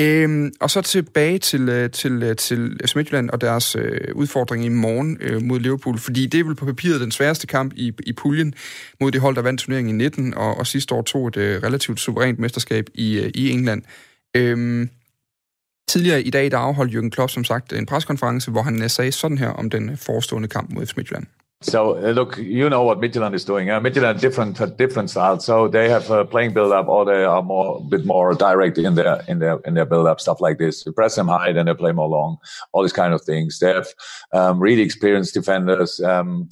Øhm, og så tilbage til, øh, til, øh, til øh, FC Midtjylland og deres øh, udfordring i morgen øh, mod Liverpool, fordi det er vel på papiret den sværeste kamp i, i puljen mod det hold, der vandt turneringen i 19, og, og sidste år tog et øh, relativt suverænt mesterskab i, øh, i England. Øhm, tidligere i dag, der afholdt Jürgen Klopp som sagt en preskonference, hvor han sagde sådan her om den forestående kamp mod FC Midtjylland. So uh, look, you know what Midtjylland is doing. Uh, Midtjylland different different styles. So they have a playing build up, or they are more bit more direct in their in their in their build up stuff like this. You press them high, then they play more long. All these kind of things. They have um, really experienced defenders, um,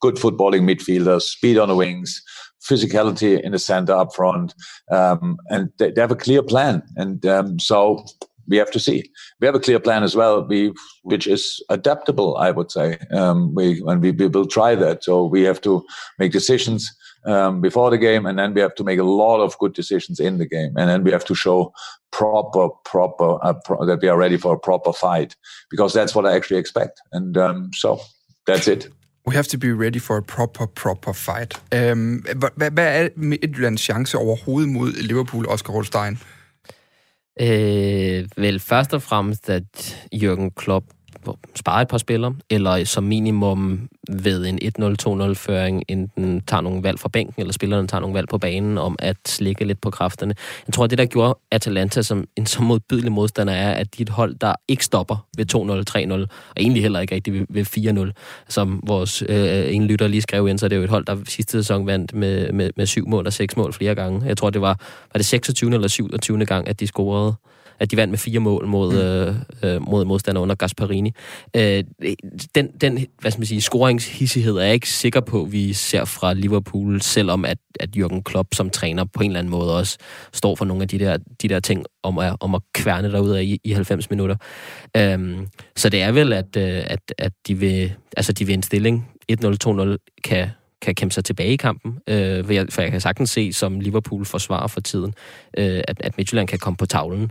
good footballing midfielders, speed on the wings, physicality in the center up front, um, and they, they, have a clear plan. And um, so we have to see. We have a clear plan as well, we, which is adaptable, I would say. Um, we and we, we, will try that. So we have to make decisions um, before the game, and then we have to make a lot of good decisions in the game, and then we have to show proper, proper uh, pro- that we are ready for a proper fight, because that's what I actually expect. And um, so that's it. We have to be ready for a proper, proper fight. Um, hvad, hvad er Midtjyllands chance overhovedet mod Liverpool, Oscar Holstein? Øh, vel først og fremmest, at Jürgen Klopp spare et par spillere, eller som minimum ved en 1-0-2-0-føring enten tager nogle valg fra bænken, eller spillerne tager nogle valg på banen om at slikke lidt på kræfterne. Jeg tror, at det, der gjorde Atalanta som en så modbydelig modstander, er, at de er et hold, der ikke stopper ved 2-0, 3-0, og egentlig heller ikke rigtig ved 4-0. Som vores øh, en lytter lige skrev ind, så det er jo et hold, der sidste sæson vandt med, med, med syv mål og seks mål flere gange. Jeg tror, det var, var det 26. eller 27. gang, at de scorede at de vandt med fire mål mod, mm. øh, mod modstander under Gasparini. Øh, den, den hvad skal man sige, scoringshissighed er jeg ikke sikker på, vi ser fra Liverpool, selvom at, at Jürgen Klopp som træner på en eller anden måde også står for nogle af de der, de der ting om at, om at kværne derude i, i 90 minutter. Øh, så det er vel, at, øh, at, at de, vil, altså de vil en stilling 1-0, 2-0 kan kan kæmpe sig tilbage i kampen. Øh, for, jeg, kan sagtens se, som Liverpool forsvarer for tiden, øh, at, at Midtjylland kan komme på tavlen.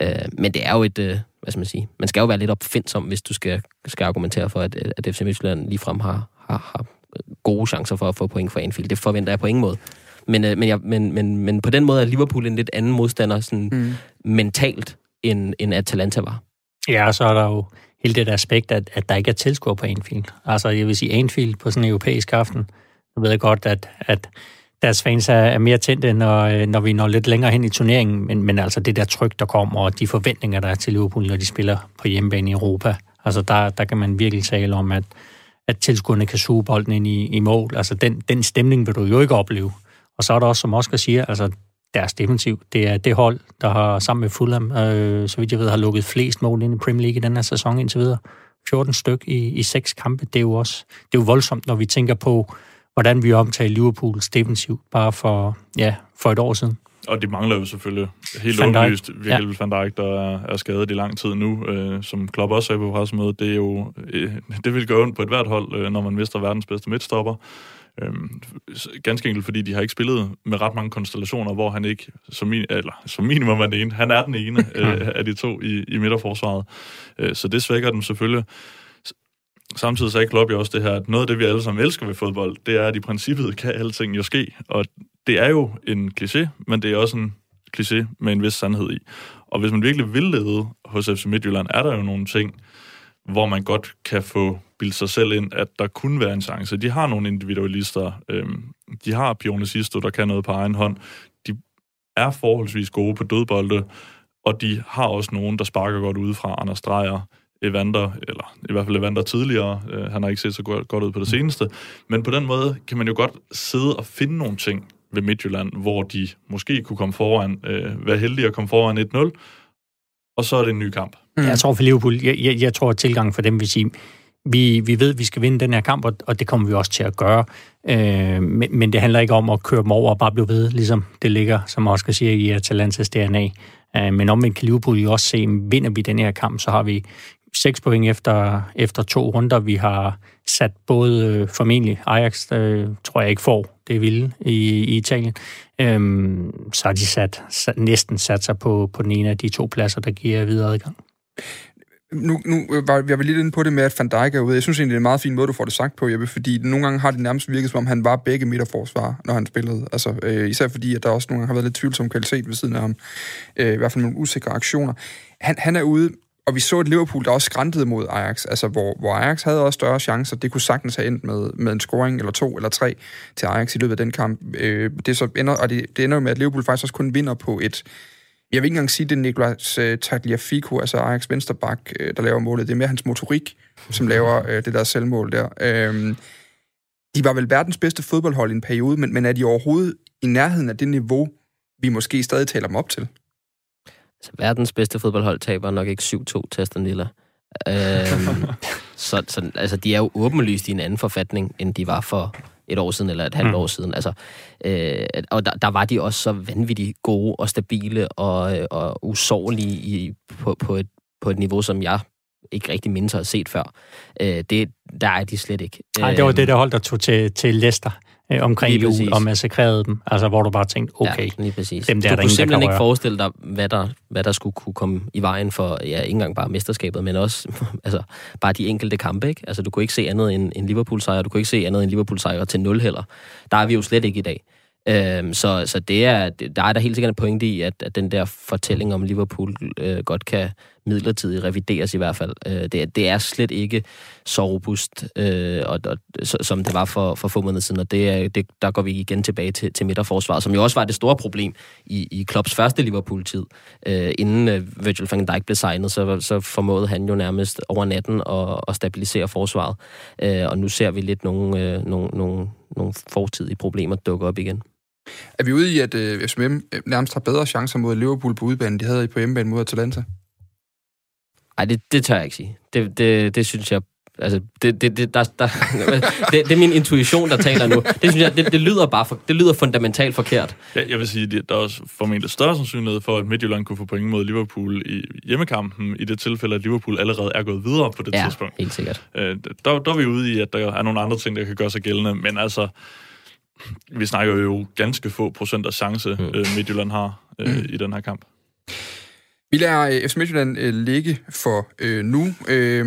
Øh, men det er jo et... Øh, hvad skal man sige? Man skal jo være lidt opfindsom, hvis du skal, skal argumentere for, at, at FC Midtjylland ligefrem har, har, har gode chancer for at få point for Anfield. Det forventer jeg på ingen måde. Men, øh, men, jeg, men, men, men på den måde er Liverpool en lidt anden modstander sådan mm. mentalt, end, end Atalanta var. Ja, og så er der jo hele det aspekt, at, at der ikke er tilskuer på Anfield. Altså, jeg vil sige, Anfield på sådan en europæisk aften, jeg ved godt, at, at deres fans er, er mere tændte, når, øh, når vi når lidt længere hen i turneringen, men, men altså det der tryk, der kommer, og de forventninger, der er til Liverpool, når de spiller på hjemmebane i Europa, altså der, der kan man virkelig tale om, at, at tilskuerne kan suge bolden ind i, i mål. Altså den, den stemning vil du jo ikke opleve. Og så er der også, som Oscar siger, altså deres defensiv, det er det hold, der har sammen med Fulham, øh, så vidt jeg ved, har lukket flest mål ind i Premier League i den her sæson indtil videre. 14 styk i, i seks kampe, det er jo også det er jo voldsomt, når vi tænker på, hvordan vi omtaler Liverpools defensiv bare for, ja, for et år siden. Og de mangler jo selvfølgelig helt åbenlyst Virgil ja. van Dijk, der er, er skadet i lang tid nu, øh, som Klopp også sagde på pressemødet. Det er jo, øh, det vil gøre ondt på et hvert hold, øh, når man mister verdens bedste midtstopper. Øhm, ganske enkelt, fordi de har ikke spillet med ret mange konstellationer, hvor han ikke, som, min, eller, som minimum er den ene, han er den ene [laughs] øh, af de to i, i midterforsvaret. Øh, så det svækker dem selvfølgelig. Samtidig sagde Klopp jo også det her, at noget af det, vi alle sammen elsker ved fodbold, det er, at i princippet kan alting jo ske. Og det er jo en kliché, men det er også en kliché med en vis sandhed i. Og hvis man virkelig vil lede hos FC Midtjylland, er der jo nogle ting, hvor man godt kan få bildt sig selv ind, at der kunne være en chance. De har nogle individualister. Øhm, de har Pione Sisto, der kan noget på egen hånd. De er forholdsvis gode på dødbolde, og de har også nogen, der sparker godt udefra. Anders Dreyer, Evander, eller i hvert fald Evander tidligere. Øh, han har ikke set så godt, godt ud på det seneste. Men på den måde kan man jo godt sidde og finde nogle ting ved Midtjylland, hvor de måske kunne komme foran, øh, være heldige at komme foran 1-0, og så er det en ny kamp. Mm. Jeg tror for Liverpool, jeg, jeg, jeg tror, at tilgangen for dem vil sige, vi, vi ved, at vi skal vinde den her kamp, og, og det kommer vi også til at gøre. Øh, men, men det handler ikke om at køre dem over og bare blive ved, ligesom det ligger, som Oscar siger, i Atalantas DNA. Øh, men omvendt kan Liverpool jo også se, at vinder vi den her kamp, så har vi seks point efter, efter to runder. Vi har sat både øh, formentlig Ajax, øh, tror jeg ikke får det vilde i, i Italien. Øhm, så har de sat, sat, næsten sat sig på, på den ene af de to pladser, der giver videre adgang. Nu, nu var jeg var lidt inde på det med, at Van Dijk er ude. Jeg synes egentlig, det er en meget fin måde, du får det sagt på, Jeppe, fordi nogle gange har det nærmest virket, som om han var begge midterforsvar, når han spillede. Altså, øh, især fordi, at der også nogle gange har været lidt tvivlsom kvalitet ved siden af ham. Øh, I hvert fald nogle usikre aktioner. Han, han er ude, og vi så et Liverpool, der også skræntede mod Ajax, altså hvor, hvor Ajax havde også større chancer. Det kunne sagtens have endt med, med en scoring eller to eller tre til Ajax i løbet af den kamp. Øh, det, så ender, og det, det ender med, at Liverpool faktisk også kun vinder på et... Jeg vil ikke engang sige, det er Nicolas øh, Tagliafico, altså Ajax vensterbak, øh, der laver målet. Det er mere hans motorik, som laver øh, det der selvmål der. Øh, de var vel verdens bedste fodboldhold i en periode, men, men er de overhovedet i nærheden af det niveau, vi måske stadig taler dem op til? Altså, verdens bedste fodboldhold taber nok ikke 7-2 til Aston Villa. øhm, [laughs] så, så altså, de er jo åbenlyst i en anden forfatning, end de var for et år siden eller et halvt mm. år siden. Altså, øh, og der, der var de også så vanvittigt gode og stabile og, og usårlige i, på, på, et, på et niveau, som jeg ikke rigtig mindes har set før. Øh, det, der er de slet ikke. Nej, det var det, der holdt der tog til, til Leicester øh, omkring jul og massakrerede dem. Altså, hvor du bare tænkte, okay, ja, lige præcis. dem der, du der kunne ingen, simpelthen der ikke forestille dig, hvad der, hvad der skulle kunne komme i vejen for, ja, ikke engang bare mesterskabet, men også [laughs] altså, bare de enkelte kampe. Ikke? Altså, du kunne ikke se andet end en Liverpool-sejr, du kunne ikke se andet end Liverpool-sejr til 0 heller. Der er vi jo slet ikke i dag. Øhm, så, så det er, der er der helt sikkert en pointe i, at, at den der fortælling om Liverpool øh, godt kan midlertidigt revideres i hvert fald. Øh, det, det er slet ikke så robust, øh, og, og, som det var for, for få måneder siden, og det, er, det, der går vi igen tilbage til, til midterforsvaret, som jo også var det store problem i, i Klopps første Liverpool-tid. Øh, inden øh, Virgil van Dijk blev signet, så, så formåede han jo nærmest over natten at, at stabilisere forsvaret, øh, og nu ser vi lidt nogle, øh, nogle, nogle, nogle fortidige problemer dukke op igen. Er vi ude i, at øh, FCM øh, nærmest har bedre chancer mod Liverpool på udbanen, de havde på hjemmebane mod Atalanta? Nej, det, det tør jeg ikke sige. Det, det, det synes jeg Altså, det, det, det, der, der, [laughs] det, det er min intuition, der taler nu. Det synes jeg, det, det lyder bare for, det lyder fundamentalt forkert. Ja, jeg vil sige, at der er også formentlig større sandsynlighed for, at Midtjylland kunne få point mod Liverpool i hjemmekampen, i det tilfælde, at Liverpool allerede er gået videre på det ja, tidspunkt. helt sikkert. Øh, der, der er vi ude i, at der er nogle andre ting, der kan gøre sig gældende, men altså, vi snakker jo ganske få procent af chance, mm. øh, Midtjylland har øh, mm. i den her kamp. Vi lader øh, FC Midtjylland øh, ligge for øh, nu. Øh,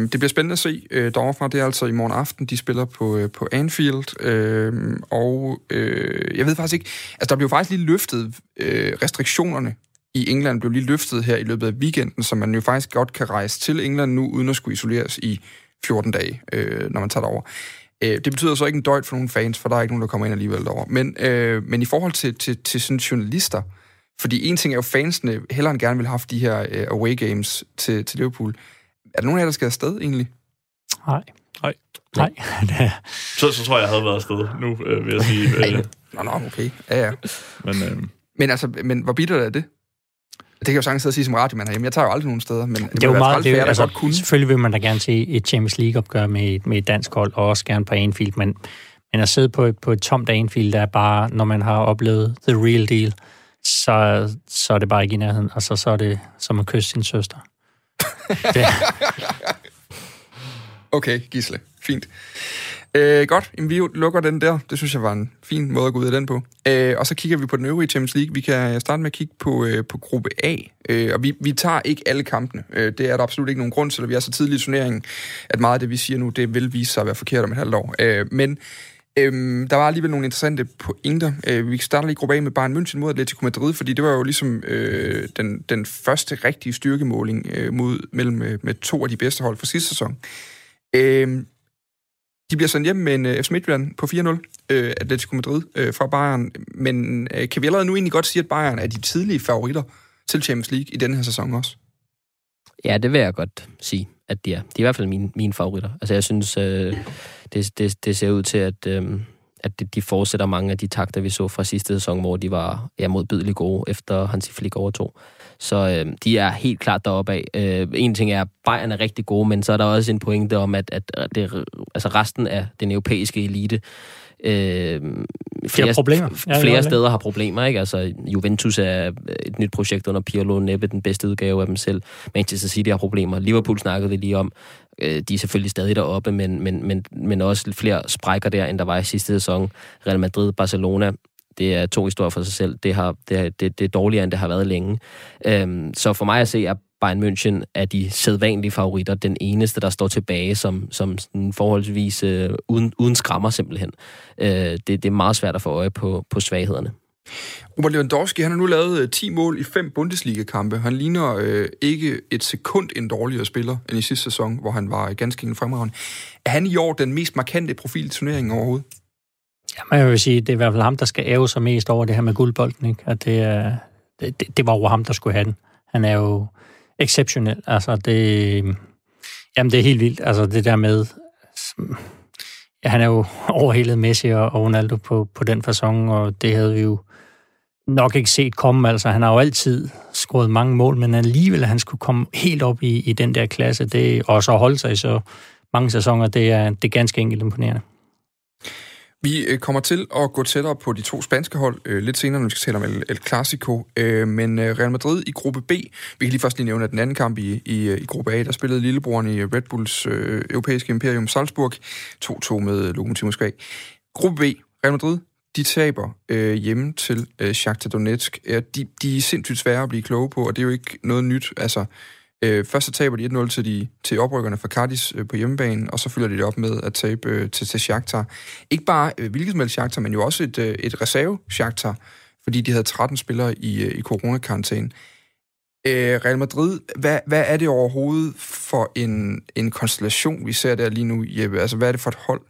det bliver spændende at se øh, derovre Det er altså i morgen aften, de spiller på, øh, på Anfield. Øh, og øh, jeg ved faktisk ikke... Altså, der blev faktisk lige løftet øh, restriktionerne i England blev lige løftet her i løbet af weekenden, så man jo faktisk godt kan rejse til England nu, uden at skulle isoleres i 14 dage, øh, når man tager derover. Øh, det betyder så ikke en døjt for nogle fans, for der er ikke nogen, der kommer ind alligevel derovre. Men, øh, men i forhold til, til, til sådan journalister, fordi en ting er jo, fansene hellere end gerne vil have haft de her øh, away games til, til Liverpool. Er der nogen af jer, der skal afsted egentlig? Nej. Nej. Nej. [laughs] Så, så tror jeg, jeg havde været afsted nu, øh, vil jeg sige. Øh, Nå, nå, okay. Ja, ja. men øh, Men altså, men hvor bitter er det? Det kan jeg jo sagtens sidde og sige som radiomand herhjemme. Jeg tager jo aldrig nogen steder, men det, det er jo meget, det er, altså, godt kunne. selvfølgelig vil man da gerne se et Champions League-opgør med, et- med et dansk hold, og også gerne på Anfield, men, men at sidde på et, på et tomt Anfield, der er bare, når man har oplevet the real deal, så, så er det bare ikke i nærheden. Altså, så er det som at kysse sin søster. [laughs] Det, Okay, Gisle. Fint. Øh, godt, Jamen, vi lukker den der. Det synes jeg var en fin måde at gå ud af den på. Øh, og så kigger vi på den øvrige Champions League. Vi kan starte med at kigge på, øh, på gruppe A. Øh, og vi, vi tager ikke alle kampene. Øh, det er der absolut ikke nogen grund til, at vi er så tidligt i turneringen, at meget af det, vi siger nu, det vil vise sig at være forkert om et halvt år. Øh, men Øhm, der var alligevel nogle interessante pointer. Øh, vi starter lige i gruppe A med Bayern München mod Atletico Madrid, fordi det var jo ligesom øh, den, den første rigtige styrkemåling øh, mod, mellem øh, med to af de bedste hold for sidste sæson. Øh, de bliver sendt hjem med en øh, FC Midtjylland på 4-0, øh, Atletico Madrid øh, fra Bayern. Men øh, kan vi allerede nu egentlig godt sige, at Bayern er de tidlige favoritter til Champions League i denne her sæson også? Ja, det vil jeg godt sige, at de er. De er i hvert fald mine, mine favoritter. Altså, jeg synes, øh, det, det, det ser ud til, at, øh, at de- de fortsætter mange af de takter, vi så fra sidste sæson, hvor de var ja, modbydeligt gode, efter Hansi Flick overtog. Så øh, de er helt klart deroppe af. Øh, en ting er, at Bayern er rigtig gode, men så er der også en pointe om, at, at det, altså resten af den europæiske elite øh, flere, problemer. Ja, flere steder har problemer. Ikke? Altså, Juventus er et nyt projekt under Pirlo, næppe den bedste udgave af dem selv. Manchester City har problemer. Liverpool snakkede vi lige om. Øh, De er selvfølgelig stadig deroppe, men, men, men, men også flere sprækker der, end der var i sidste sæson. Real Madrid, Barcelona, det er to historier for sig selv. Det, har, det, er- det, det er dårligere, end det har været længe. Øhm, så for mig at se, at Bayern München er de sædvanlige favoritter. Den eneste, der står tilbage som, som sådan forholdsvis øh, uden, uden skrammer simpelthen. Øh, det, det er meget svært at få øje på, på svaghederne. Robert Lewandowski, han har nu lavet øh, 10 mål i fem Bundesliga-kampe. Han ligner øh, ikke et sekund en dårligere spiller end i sidste sæson, hvor han var ganske enkelt fremragende. Er han i år den mest markante profil i turneringen overhovedet? Jamen, jeg vil sige, det er i hvert fald ham, der skal æve sig mest over det her med guldbolden, ikke? At det, er, det, det, det var jo ham, der skulle have den. Han er jo exceptionel. Altså, det, jamen, det er helt vildt. Altså, det der med... Ja, han er jo [laughs] overhældet Messi og, og Ronaldo på, på den fasong, og det havde vi jo nok ikke set komme. Altså, han har jo altid scoret mange mål, men alligevel, at han skulle komme helt op i, i den der klasse, det, og så holde sig i så mange sæsoner, det er, det er ganske enkelt imponerende. Vi øh, kommer til at gå tættere på de to spanske hold øh, lidt senere, når vi skal tale om El, El Clasico. Øh, men øh, Real Madrid i gruppe B, vi kan lige først lige nævne, at den anden kamp i, i, øh, i gruppe A, der spillede lillebroren i Red Bulls øh, europæiske imperium Salzburg 2-2 med Lokomotiv Moskva. Gruppe B, Real Madrid, de taber øh, hjemme til øh, Shakhtar Donetsk. Ja, de, de er sindssygt svære at blive kloge på, og det er jo ikke noget nyt. Altså, øh, først så taber de 1-0 til, de, til oprykkerne fra Cardis øh, på hjemmebane, og så følger de det op med at tabe øh, til, til Shakhtar. Ikke bare øh, hvilket som helst Shakhtar, men jo også et, øh, et reserve Shakhtar, fordi de havde 13 spillere i, øh, i coronakarantæne. Øh, Real Madrid, hvad, hvad er det overhovedet for en, en konstellation, vi ser der lige nu, Jeppe? Altså, hvad er det for et hold?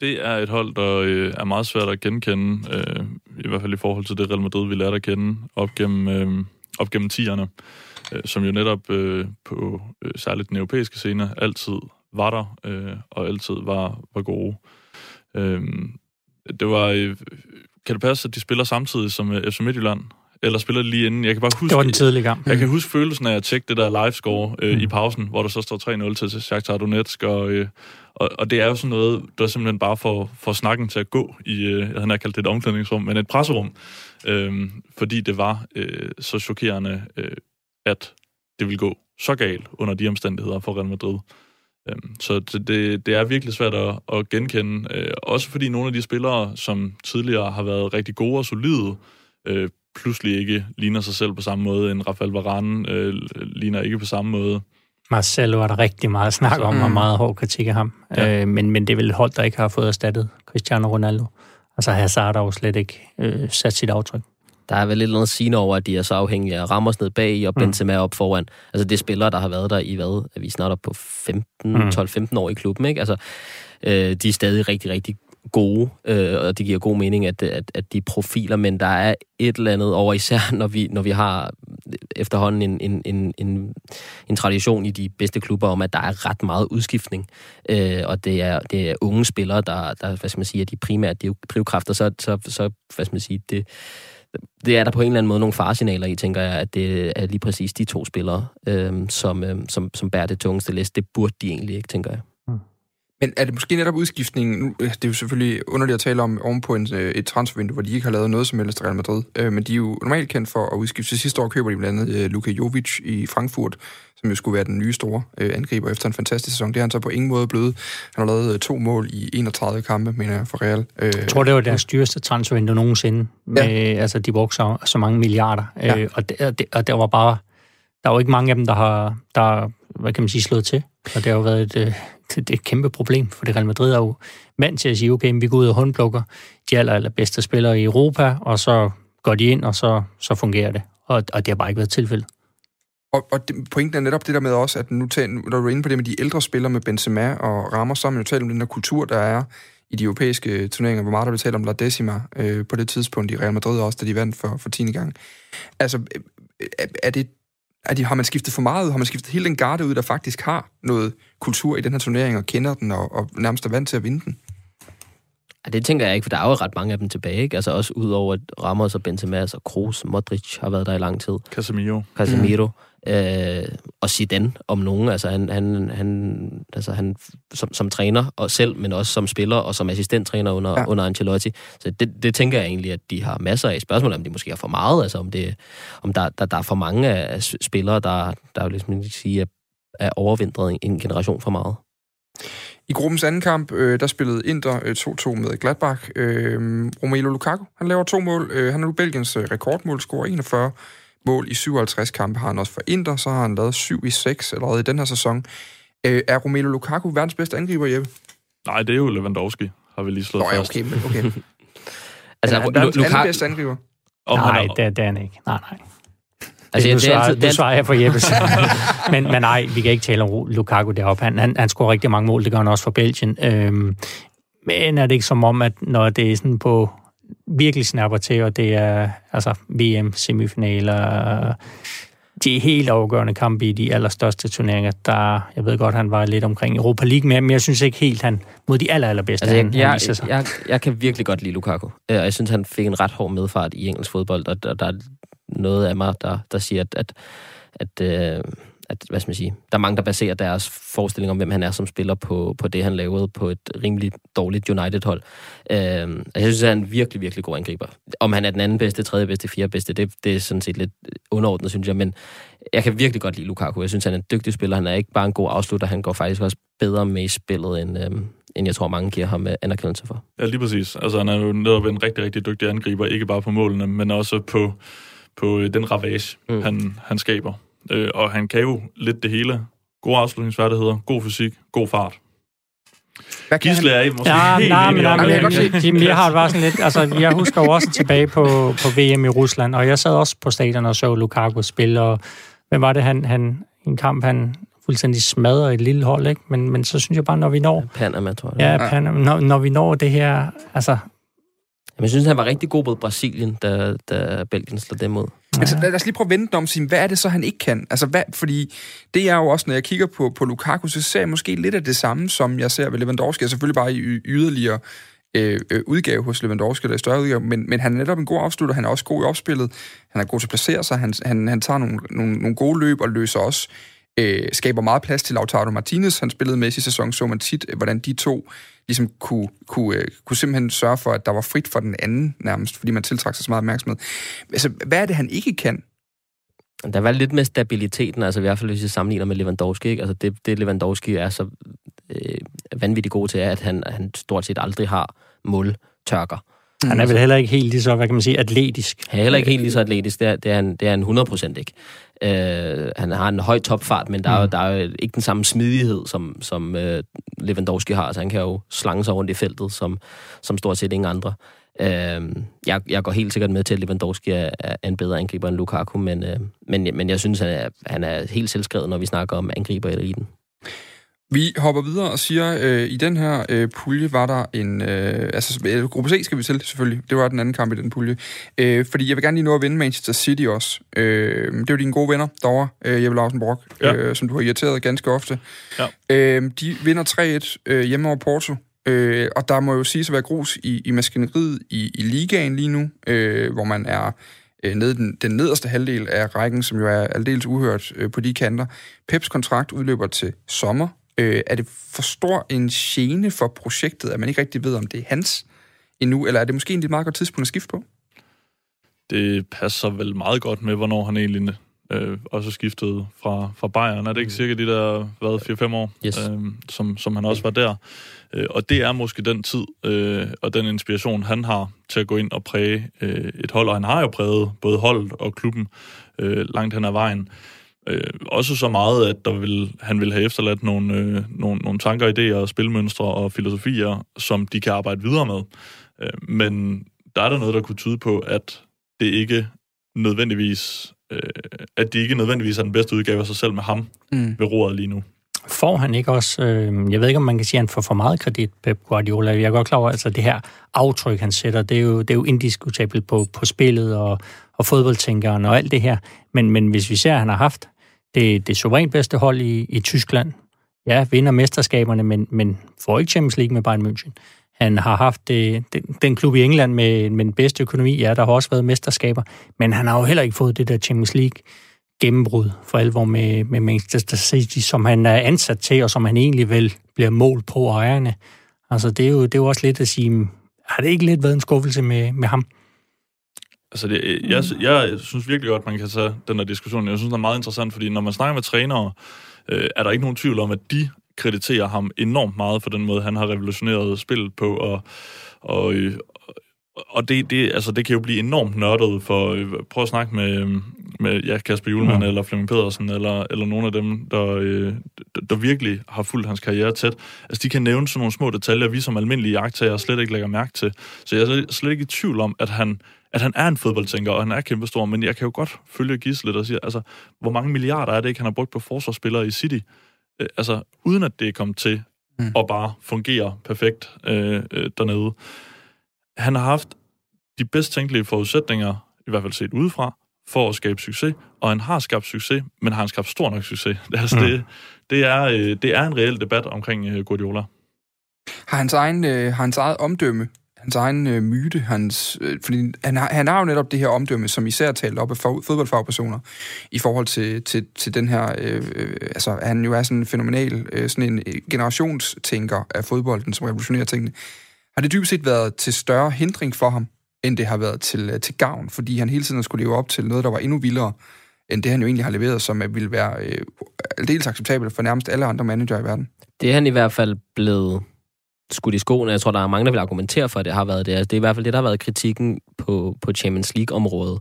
Det er et hold, der øh, er meget svært at genkende, øh, i hvert fald i forhold til det Real Madrid, vi lærte at kende op gennem, øh, op gennem tierne, øh, som jo netop øh, på øh, særligt den europæiske scene altid var der, øh, og altid var, var gode. Øh, det var... Øh, kan det passe, at de spiller samtidig som øh, FC Midtjylland? Eller spiller lige inden? Jeg kan bare huske... Det var den tidlige gang. Jeg kan huske følelsen af at tjekke det der live-score øh, mm. i pausen, hvor der så står 3-0 til Shakhtar Donetsk, og, øh, og, og det er jo sådan noget, der simpelthen bare får, får snakken til at gå i, øh, jeg havde kaldt det et omklædningsrum, men et presserum, øh, fordi det var øh, så chokerende, øh, at det ville gå så galt under de omstændigheder for Real Madrid. Øh, så det, det, er virkelig svært at, at genkende, øh, også fordi nogle af de spillere, som tidligere har været rigtig gode og solide, øh, pludselig ikke ligner sig selv på samme måde, end Rafael Varane øh, ligner ikke på samme måde. Marcelo var der rigtig meget snak om, og Mm. meget hård kritik af ham. Ja. Øh, men, men det er vel et hold, der ikke har fået erstattet Cristiano Ronaldo. Altså Hazard har jo slet ikke øh, sat sit aftryk. Der er vel lidt noget sigende over, at de er så afhængige af Ramos ned bag og Mm. Benzema op foran. Altså det er spillere, der har været der i hvad? Er vi snart op på 15, Mm. 12-15 år i klubben, ikke? Altså, Øh, de er stadig rigtig, rigtig gode, øh, og det giver god mening, at, at, at de profiler, men der er et eller andet over, især når vi, når vi har efterhånden en, en, en, en, en tradition i de bedste klubber om, at der er ret meget udskiftning, øh, og det er, det er unge spillere, der, der hvad skal man sige, er de primære drivkræfter, så, så, så hvad skal man sige, det, det er der på en eller anden måde nogle faresignaler i, tænker jeg, at det er lige præcis de to spillere, øh, som, øh, som, som bærer det tungeste læs. Det burde de egentlig ikke, tænker jeg. Men er det måske netop udskiftningen, øh, det er jo selvfølgelig underligt at tale om ovenpå en, øh, et transfervindue, hvor de ikke har lavet noget som helst Real Madrid, øh, men de er jo normalt kendt for at udskifte. Sidste år køber de blandt andet Luka Jovic i Frankfurt, som jo skulle være den nye store angriber efter en fantastisk sæson. Det er han så på ingen måde blevet. Han har lavet to mål i 31 kampe, mener jeg, for Real. Jeg tror, det var deres dyreste transfervindue nogensinde. Med, ja. Altså, de brugte så, så mange milliarder. Ja. Og, det, og, der var bare... Der er jo ikke mange af dem, der har, der, hvad kan man sige, slået til. Og det har jo været et, det er et kæmpe problem, for det Real Madrid er jo vant til at sige, okay, vi går ud og håndplukker de aller, aller bedste spillere i Europa, og så går de ind, og så, så fungerer det. Og, og det har bare ikke været tilfældet. Og, og det, pointen er netop det der med også, at nu tager, når du er inde på det med de ældre spillere med Benzema og Ramos, så har man jo talt om den der kultur, der er i de europæiske turneringer, hvor meget der blev talt om La Decima øh, på det tidspunkt i Real Madrid også, da de vandt for, for 10. gang. Altså, øh, er, er det er de, har man skiftet for meget ud? Har man skiftet hele den garde ud, der faktisk har noget kultur i den her turnering, og kender den, og, og nærmest er vant til at vinde den? Ja, det tænker jeg ikke, for der er jo ret mange af dem tilbage. Ikke? Altså også ud over, at Ramos og Benzema og Kroos, Modric har været der i lang tid. Casemiro. Casemiro. Mm. Øh, og Zidane om nogen. Altså han, han, han, altså han som, som træner og selv, men også som spiller og som assistenttræner under, ja. under Ancelotti. Så det, det tænker jeg egentlig, at de har masser af spørgsmål, om de måske har for meget, altså om, det, om der, der, der er for mange af spillere, der, der vil ligesom sige, er, er overvintret en generation for meget. I gruppens anden kamp, øh, der spillede Inter øh, 2-2 med Gladbach. Øh, Romelu Lukaku, han laver to mål. Øh, han er nu Belgiens øh, rekordmålscorer, 41 mål i 57 kampe har han også for Inter, så har han lavet 7 i 6 allerede i den her sæson. Øh, er Romelu Lukaku verdens bedste angriber, Jeppe? Nej, det er jo Lewandowski, har vi lige slået Nå, fast. okay, men okay. [laughs] altså, er han verdens Lukaku... bedste angriber? Oh, nej, det, det er han ikke. Nej, nej. Altså, det, det, svarer, det svarer jeg for Jeppe. [laughs] men, men nej, vi kan ikke tale om Lukaku deroppe. Han, han, han scorer rigtig mange mål, det gør han også for Belgien. Øhm, men er det ikke som om, at når det er sådan på virkelig snapper til, og det er altså VM-semifinaler, de helt afgørende kampe i de allerstørste turneringer, der, jeg ved godt, han var lidt omkring Europa League, men jeg synes ikke helt, han mod de aller, allerbedste, altså, jeg, han, jeg, han jeg, jeg, kan virkelig godt lide Lukaku, og jeg synes, han fik en ret hård medfart i engelsk fodbold, og der, der er noget af mig, der, der siger, at, at, at øh, at, hvad skal man sige, der er mange, der baserer deres forestilling om, hvem han er som spiller på, på det, han lavede på et rimelig dårligt United-hold. Øh, jeg synes, at han er en virkelig, virkelig god angriber. Om han er den anden bedste, tredje bedste, fjerde bedste, det, det er sådan set lidt underordnet, synes jeg, men jeg kan virkelig godt lide Lukaku. Jeg synes, han er en dygtig spiller. Han er ikke bare en god afslutter, han går faktisk også bedre med i spillet, end, øh, end jeg tror, mange giver ham øh, anerkendelse for. Ja, lige præcis. Altså, han er jo netop en rigtig, rigtig dygtig angriber, ikke bare på målene, men også på, på øh, den ravage, mm. han, han skaber. Øh, og han kan jo lidt det hele. Gode afslutningsfærdigheder, god fysik, god fart. Hvad kan Gisle han? er måske ja, helt nej, men, nej, men, jeg, jeg, jeg har det bare sådan lidt, altså jeg husker jo også tilbage på, på VM i Rusland, og jeg sad også på stadion og så Lukaku spille, og hvem var det, han, han i en kamp, han fuldstændig smadrer et lille hold, ikke? Men, men så synes jeg bare, når vi når... Panama, tror jeg. Ja, Panama, når, når vi når det her, altså jeg synes, han var rigtig god mod Brasilien, da, da Belgien slog dem ud. Altså, lad os lige prøve at vente om, sige, hvad er det så, han ikke kan? Altså, hvad, fordi det er jo også, når jeg kigger på, på Lukaku, så ser jeg måske lidt af det samme, som jeg ser ved Lewandowski, selvfølgelig bare i yderligere øh, øh, udgave hos Lewandowski, eller i større udgave, men, men han er netop en god afslutter, han er også god i opspillet, han er god til at placere sig, han, han, han tager nogle, nogle, nogle gode løb og løser også øh, skaber meget plads til Lautaro Martinez. Han spillede med i sidste sæson, så man tit, øh, hvordan de to ligesom kunne, kunne, øh, kunne simpelthen sørge for, at der var frit for den anden nærmest, fordi man tiltrækker sig så meget opmærksomhed. Altså, hvad er det, han ikke kan? Der var lidt med stabiliteten, altså i hvert fald hvis jeg sammenligner med Lewandowski. Ikke? Altså det, det Lewandowski er så øh, vanvittigt god til, er, at han, han stort set aldrig har måltørker. Han er vel heller ikke helt lige så, hvad kan man sige, atletisk. Han er heller ikke helt lige så atletisk, det er, det er, han, det er han 100% ikke. Øh, han har en høj topfart, men der er, mm. der er jo ikke den samme smidighed, som, som øh, Lewandowski har. Altså, han kan jo slange sig rundt i feltet, som, som stort set ingen andre. Øh, jeg, jeg går helt sikkert med til, at Lewandowski er, er en bedre angriber end Lukaku, men, øh, men, men jeg synes, han er, han er helt selvskrevet, når vi snakker om angriber i eliten. Vi hopper videre og siger, øh, i den her øh, pulje var der en... Øh, altså, øh, gruppe C skal vi til, selvfølgelig. Det var den anden kamp i den pulje. Øh, fordi jeg vil gerne lige nå at vinde Manchester City også. Øh, det er jo dine gode venner derovre, øh, Jeppe Larsen Brock, ja. øh, som du har irriteret ganske ofte. Ja. Øh, de vinder 3-1 øh, hjemme over Porto. Øh, og der må jo sige at være grus i, i maskineriet i, i ligaen lige nu, øh, hvor man er øh, nede den, den nederste halvdel af rækken, som jo er aldeles uhørt øh, på de kanter. Peps kontrakt udløber til sommer. Øh, er det for stor en gene for projektet, at man ikke rigtig ved, om det er hans endnu, eller er det måske en lidt meget godt tidspunkt at skifte på? Det passer vel meget godt med, hvornår han egentlig øh, også skiftet fra, fra Bayern. Er det ikke cirka de der, hvad, 4-5 år, Yes. øh, som, som han også var der? Øh, og det er måske den tid øh, og den inspiration, han har til at gå ind og præge øh, et hold, og han har jo præget både holdet og klubben øh, langt hen ad vejen. Øh, også så meget, at der vil, han vil have efterladt nogle, øh, nogle, nogle tanker, idéer, spilmønstre og filosofier, som de kan arbejde videre med. Øh, men der er der noget, der kunne tyde på, at det ikke nødvendigvis øh, at de ikke nødvendigvis er den bedste udgave af sig selv med ham Mm. ved roret lige nu. Får han ikke også, øh, jeg ved ikke, om man kan sige, at han får for meget kredit, Pep Guardiola. Jeg er godt klar over, altså det her aftryk, han sætter, det er jo, det er jo indiskutabelt på, på spillet og, og fodboldtænkeren og alt det her. Men, men hvis vi ser, at han har haft det, det suverænt bedste hold i, i Tyskland, ja, vinder mesterskaberne, men, men får ikke Champions League med Bayern München. Han har haft det, den, den klub i England med, med den bedste økonomi, ja, der har også været mesterskaber, men han har jo heller ikke fået det der Champions League gennembrud for alvor med, med Manchester City, som han er ansat til, og som han egentlig vel bliver målt på ejerne. Altså, det er jo, det er jo også lidt at sige, har hmm, det ikke lidt været en skuffelse med, med ham? Altså, det, jeg, jeg synes virkelig godt, man kan tage den her diskussion. Jeg synes, den er meget interessant, fordi når man snakker med trænere, øh, er der ikke nogen tvivl om, at de krediterer ham enormt meget for den måde, han har revolutioneret spillet på, og, og, øh, og det, det, altså, det kan jo blive enormt nørdet for... Øh, prøv at snakke med, med ja, Kasper Julemand mm. eller Flemming Pedersen, eller, eller nogle af dem, der, øh, der, virkelig har fulgt hans karriere tæt. Altså, de kan nævne sådan nogle små detaljer, vi som almindelige jagttager slet ikke lægger mærke til. Så jeg er slet- ikke i tvivl om, at han, at han er en fodboldtænker, og han er kæmpestor, men jeg kan jo godt følge Gis lidt og sige, altså, hvor mange milliarder er det ikke, han har brugt på forsvarsspillere i City? Øh, altså, uden at det er kommet til mm. at bare fungere perfekt øh, øh, dernede. Han har haft de bedst tænkelige forudsætninger, i hvert fald set udefra, for at skabe succes, og han har skabt succes, men har han skabt stor nok succes? [laughs] Altså, Mm. mm. det, det, er, øh, det er en reel debat omkring øh, Guardiola. Har hans, egen, øh, har hans eget omdømme, hans egen øh, myte, hans, øh, fordi han har, han har jo netop det her omdømme, som især er talt op af fag, fodboldfagpersoner, i forhold til, til, til den her, øh, øh, altså han jo er sådan en fænomenal, øh, sådan en generationstænker af fodbolden, som revolutionerer tingene. Har det dybest set været til større hindring for ham, end det har været til, øh, til gavn, fordi han hele tiden skulle leve op til noget, der var endnu vildere, end det han jo egentlig har leveret, som øh, ville være øh, aldeles acceptabelt for nærmest alle andre manager i verden. Det er han i hvert fald blevet skudt i skoene. Jeg tror, der er mange, der vil argumentere for, at det har været det. Altså, det er i hvert fald det, der har været kritikken på, på Champions League-området.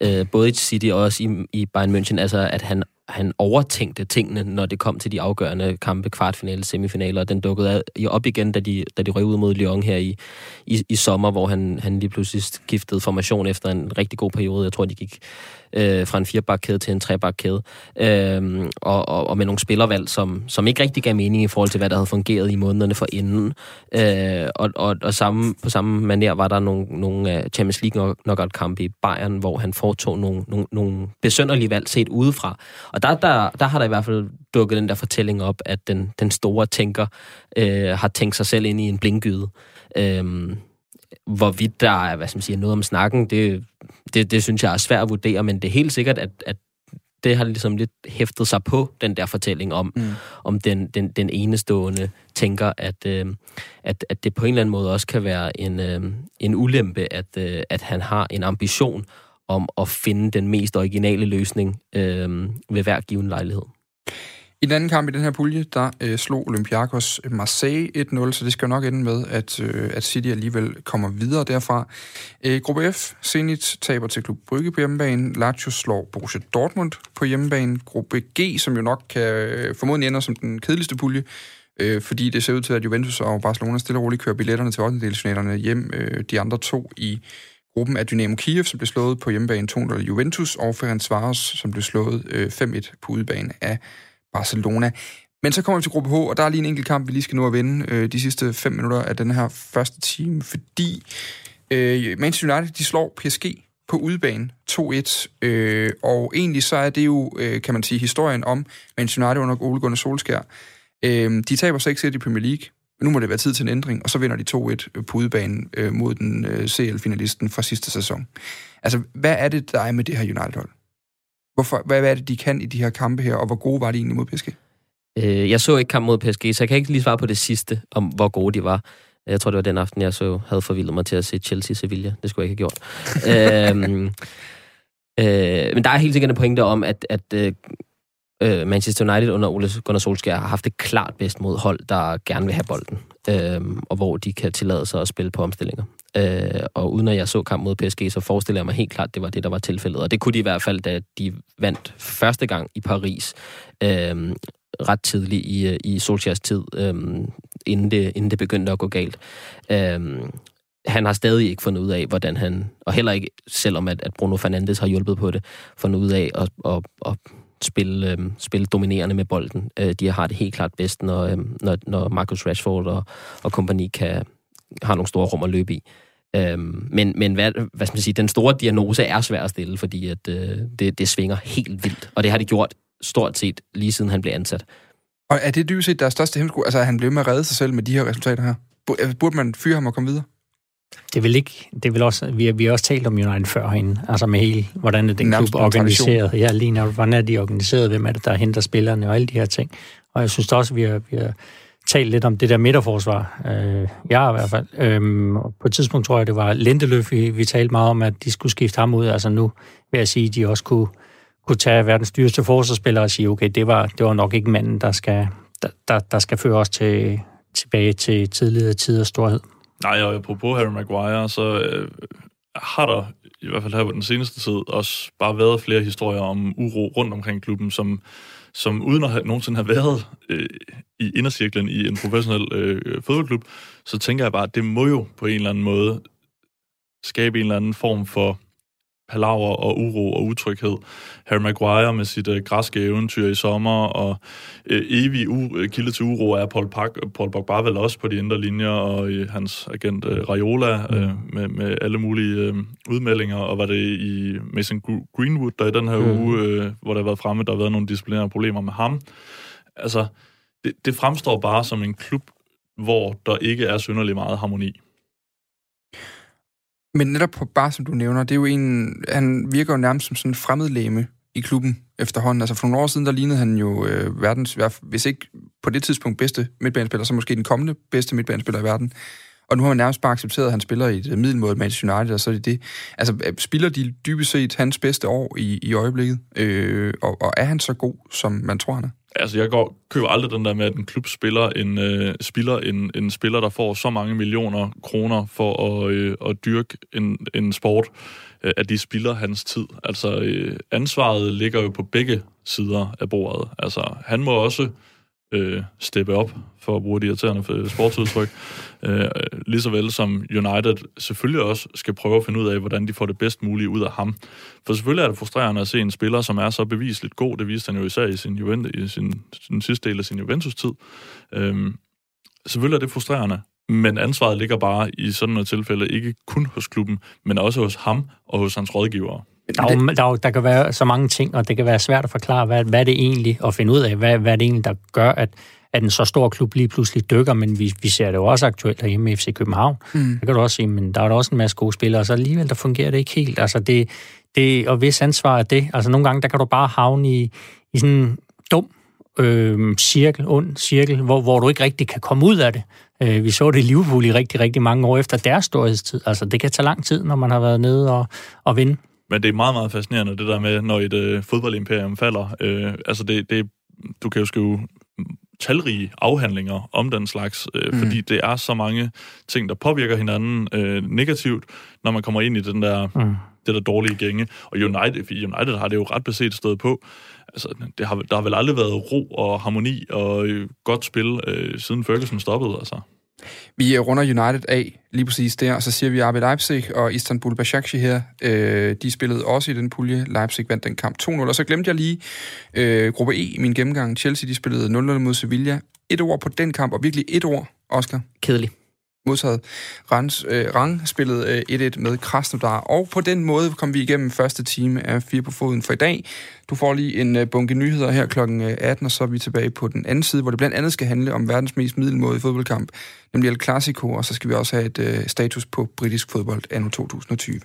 Øh, både i City og også i, i Bayern München. Altså, at han, han overtænkte tingene, når det kom til de afgørende kampe, kvartfinale, semifinaler. Den dukkede op igen, da de, da de røg ud mod Lyon her i, i, i sommer, hvor han, han lige pludselig skiftede formation efter en rigtig god periode. Jeg tror, de gik øh, fra en firebakkæde til en trebakkæde. Øh, og, og, og med nogle spillervalg, som, som ikke rigtig gav mening i forhold til, hvad der havde fungeret i månederne for inden. Øh, og og, og samme, på samme manér var der nogle, nogle øh, Champions League knockout-kampe i Bayern, hvor han foretog nogle, nogle, nogle besønderlige valg set udefra. Og der, der, der har der i hvert fald dukket den der fortælling op, at den, den store tænker øh, har tænkt sig selv ind i en blinkgyde. Øh, hvorvidt der er, hvad skal man sige, noget om snakken, det, det, det synes jeg er svært at vurdere, men det er helt sikkert, at, at det har ligesom lidt hæftet sig på den der fortælling om, mm. om den, den, den enestående tænker, at, øh, at, at det på en eller anden måde også kan være en, øh, en ulempe, at, øh, at han har en ambition om at finde den mest originale løsning øh, ved hver given lejlighed. I den anden kamp i den her pulje, der øh, slog Olympiakos Marseille 1-0, så det skal jo nok ende med, at, øh, at City alligevel kommer videre derfra. Øh, gruppe F, Zenit taber til Klub Brygge på hjemmebane, Lazio slår Borussia Dortmund på hjemmebane, gruppe G, som jo nok kan øh, formodentlig ender som den kedeligste pulje, øh, fordi det ser ud til, at Juventus og Barcelona stille og roligt kører billetterne til 8. hjem. Øh, de andre to i gruppen er Dynamo Kiev, som blev slået på hjemmebane 2-0 Juventus, og Ferencvaros, som blev slået øh, 5-1 på udebane af Barcelona. Men så kommer vi til gruppe H, og der er lige en enkelt kamp, vi lige skal nå at vinde øh, de sidste 5 minutter af den her første time, fordi øh, Manchester United, de slår PSG på udebane 2-1, øh, og egentlig så er det jo, øh, kan man sige, historien om Manchester United under Ole Gunnar Solskjær. Øh, de taber 6-1 i Premier League, nu må det være tid til en ændring, og så vinder de 2-1 på udebanen øh, mod den øh, CL-finalisten fra sidste sæson. Altså, hvad er det, der er med det her United-hold? Hvorfor, hvad, hvad er det, de kan i de her kampe her, og hvor gode var de egentlig mod PSG? Øh, jeg så ikke kamp mod PSG, så jeg kan ikke lige svare på det sidste, om hvor gode de var. Jeg tror, det var den aften, jeg så havde forvildet mig til at se Chelsea-Sevilla. Det skulle jeg ikke have gjort. [laughs] øhm, øh, men der er helt sikkert en pointe om, at, at øh, øh, Manchester United under Ole Gunnar Solskjaer har haft det klart bedst mod hold, der gerne vil have bolden, øh, og hvor de kan tillade sig at spille på omstillinger. Øh, og uden at jeg så kamp mod PSG, så forestiller jeg mig helt klart, at det var det, der var tilfældet. Og det kunne de i hvert fald, da de vandt første gang i Paris, øh, ret tidligt i, øh, i Solskjaers tid, øh, inden, det, inden det begyndte at gå galt. Øh, han har stadig ikke fundet ud af, hvordan han, og heller ikke, selvom at, at Bruno Fernandes har hjulpet på det, fundet ud af at, at, at spille, øh, spille dominerende med bolden. Øh, de har det helt klart bedst, når, øh, når, når Marcus Rashford og, og kompagni kan, har nogle store rum at løbe i. Øhm, men men hvad, hvad skal man sige, den store diagnose er svær at stille, fordi at, øh, det, det svinger helt vildt. Og det har de gjort stort set lige siden han blev ansat. Og er det dybest set deres største hemsko? Altså, at han blev med at redde sig selv med de her resultater her? Altså, burde man fyre ham og komme videre? Det vil ikke, det vil også, vi har, vi har også talt om United før hende, altså med hele, hvordan er den klub organiseret. Ja, lige når, hvordan er de organiseret, hvem er det, der henter spillerne og alle de her ting. Og jeg synes også, vi har, vi har talt lidt om det der midterforsvar. Øh, jeg i hvert fald. Øhm, på et tidspunkt tror jeg, det var Lindeløf, vi, vi talte meget om, at de skulle skifte ham ud. Altså nu vil jeg sige, at de også kunne, kunne tage verdens dyreste forsvarsspiller og sige, okay, det var, det var nok ikke manden, der skal, der, der, der skal føre os til, tilbage til tidligere tiders storhed. Nej, og apropos Harry Maguire, så øh, har der i hvert fald her på den seneste tid også bare været flere historier om uro rundt omkring klubben, som, som uden at have, nogensinde have været øh, i indercirklen i en professionel øh, fodboldklub, så tænker jeg bare, at det må jo på en eller anden måde skabe en eller anden form for palaver og uro og utryghed. Harry Maguire med sit øh, græske eventyr i sommer, og øh, evig u- kilde til uro er Paul, Pag- Paul Pogba vel også på de indre linjer, og øh, hans agent øh, Raiola øh, med, med alle mulige øh, udmeldinger, og var det i Mason Greenwood, der i den her mm. uge, øh, hvor der har været fremme, der har været nogle disciplinære problemer med ham. Altså, det, det fremstår bare som en klub, hvor der ikke er synderlig meget harmoni. Men netop på bare som du nævner, det er jo en, han virker jo nærmest som sådan en fremmedlæme i klubben efterhånden. Altså for nogle år siden, der lignede han jo øh, verdens, hvis ikke på det tidspunkt bedste midtbanespiller, så måske den kommende bedste midtbanespiller i verden. Og nu har man nærmest bare accepteret, at han spiller i et øh, middelmåde Manchester United, og så er det det. Altså, øh, spiller de dybest set hans bedste år i, i øjeblikket? Øh, og, og er han så god, som man tror, han er? Altså, jeg går, køber aldrig den der med, at en klub spiller en, øh, spiller en, en spiller, der får så mange millioner kroner for at, øh, at dyrke en, en sport, øh, at de spiller hans tid. Altså, øh, ansvaret ligger jo på begge sider af bordet. Altså, han må også øh, steppe op, for at bruge de irriterende øh, sportsudtryk. Øh, lige så vel som United selvfølgelig også skal prøve at finde ud af, hvordan de får det bedst mulige ud af ham. For selvfølgelig er det frustrerende at se en spiller, som er så bevisligt god. Det viste han jo især i sin, Juventus, i sin, sin sidste del af sin Juventus-tid. Øh, selvfølgelig er det frustrerende, men ansvaret ligger bare i sådan et tilfælde ikke kun hos klubben, men også hos ham og hos hans rådgivere. Der, er, der, er, der kan være så mange ting, og det kan være svært at forklare, hvad, hvad det egentlig, at finde ud af, hvad, hvad det egentlig, der gør, at, at en så stor klub lige pludselig dykker, men vi, vi ser det jo også aktuelt herhjemme i FC København. Mm. Det kan du også sige, men der er der også en masse gode spillere, og så alligevel, der fungerer det ikke helt. Altså det, det, og hvis ansvar er det, altså nogle gange, der kan du bare havne i, i sådan en dum øh, cirkel, ond cirkel, hvor, hvor du ikke rigtig kan komme ud af det. Øh, vi så det i Liverpool i rigtig, rigtig mange år efter deres storhedstid. Altså det kan tage lang tid, når man har været nede og, og vinde. Men det er meget, meget fascinerende, det der med, når et øh, fodboldimperium falder. Øh, altså, det, det, du kan jo skrive talrige afhandlinger om den slags, øh, mm. fordi det er så mange ting, der påvirker hinanden øh, negativt, når man kommer ind i den der, mm. det der dårlige gænge. Og United, United har det jo ret beset stået på. Altså, det har, der har vel aldrig været ro og harmoni og øh, godt spil, øh, siden Ferguson stoppede, altså. Vi øh, runder United af lige præcis der, og så siger vi RB Leipzig og Istanbul Başakşehir her. Øh, de spillede også i den pulje. Leipzig vandt den kamp 2-0, og så glemte jeg lige øh, gruppe E i min gennemgang. Chelsea de spillede 0-0 mod Sevilla. Et ord på den kamp, og virkelig et ord, Oscar. Kedelig. Modtaget. Rans, øh, Rang spillede øh, 1-1 med Krasnodar, og på den måde kom vi igennem første time af Fire på Foden for i dag. Du får lige en øh, bunke nyheder her kl. 18, øh, og så er vi tilbage på den anden side, hvor det blandt andet skal handle om verdens mest middelmåde fodboldkamp, nemlig El Clasico, og så skal vi også have et øh, status på britisk fodbold anno 2020.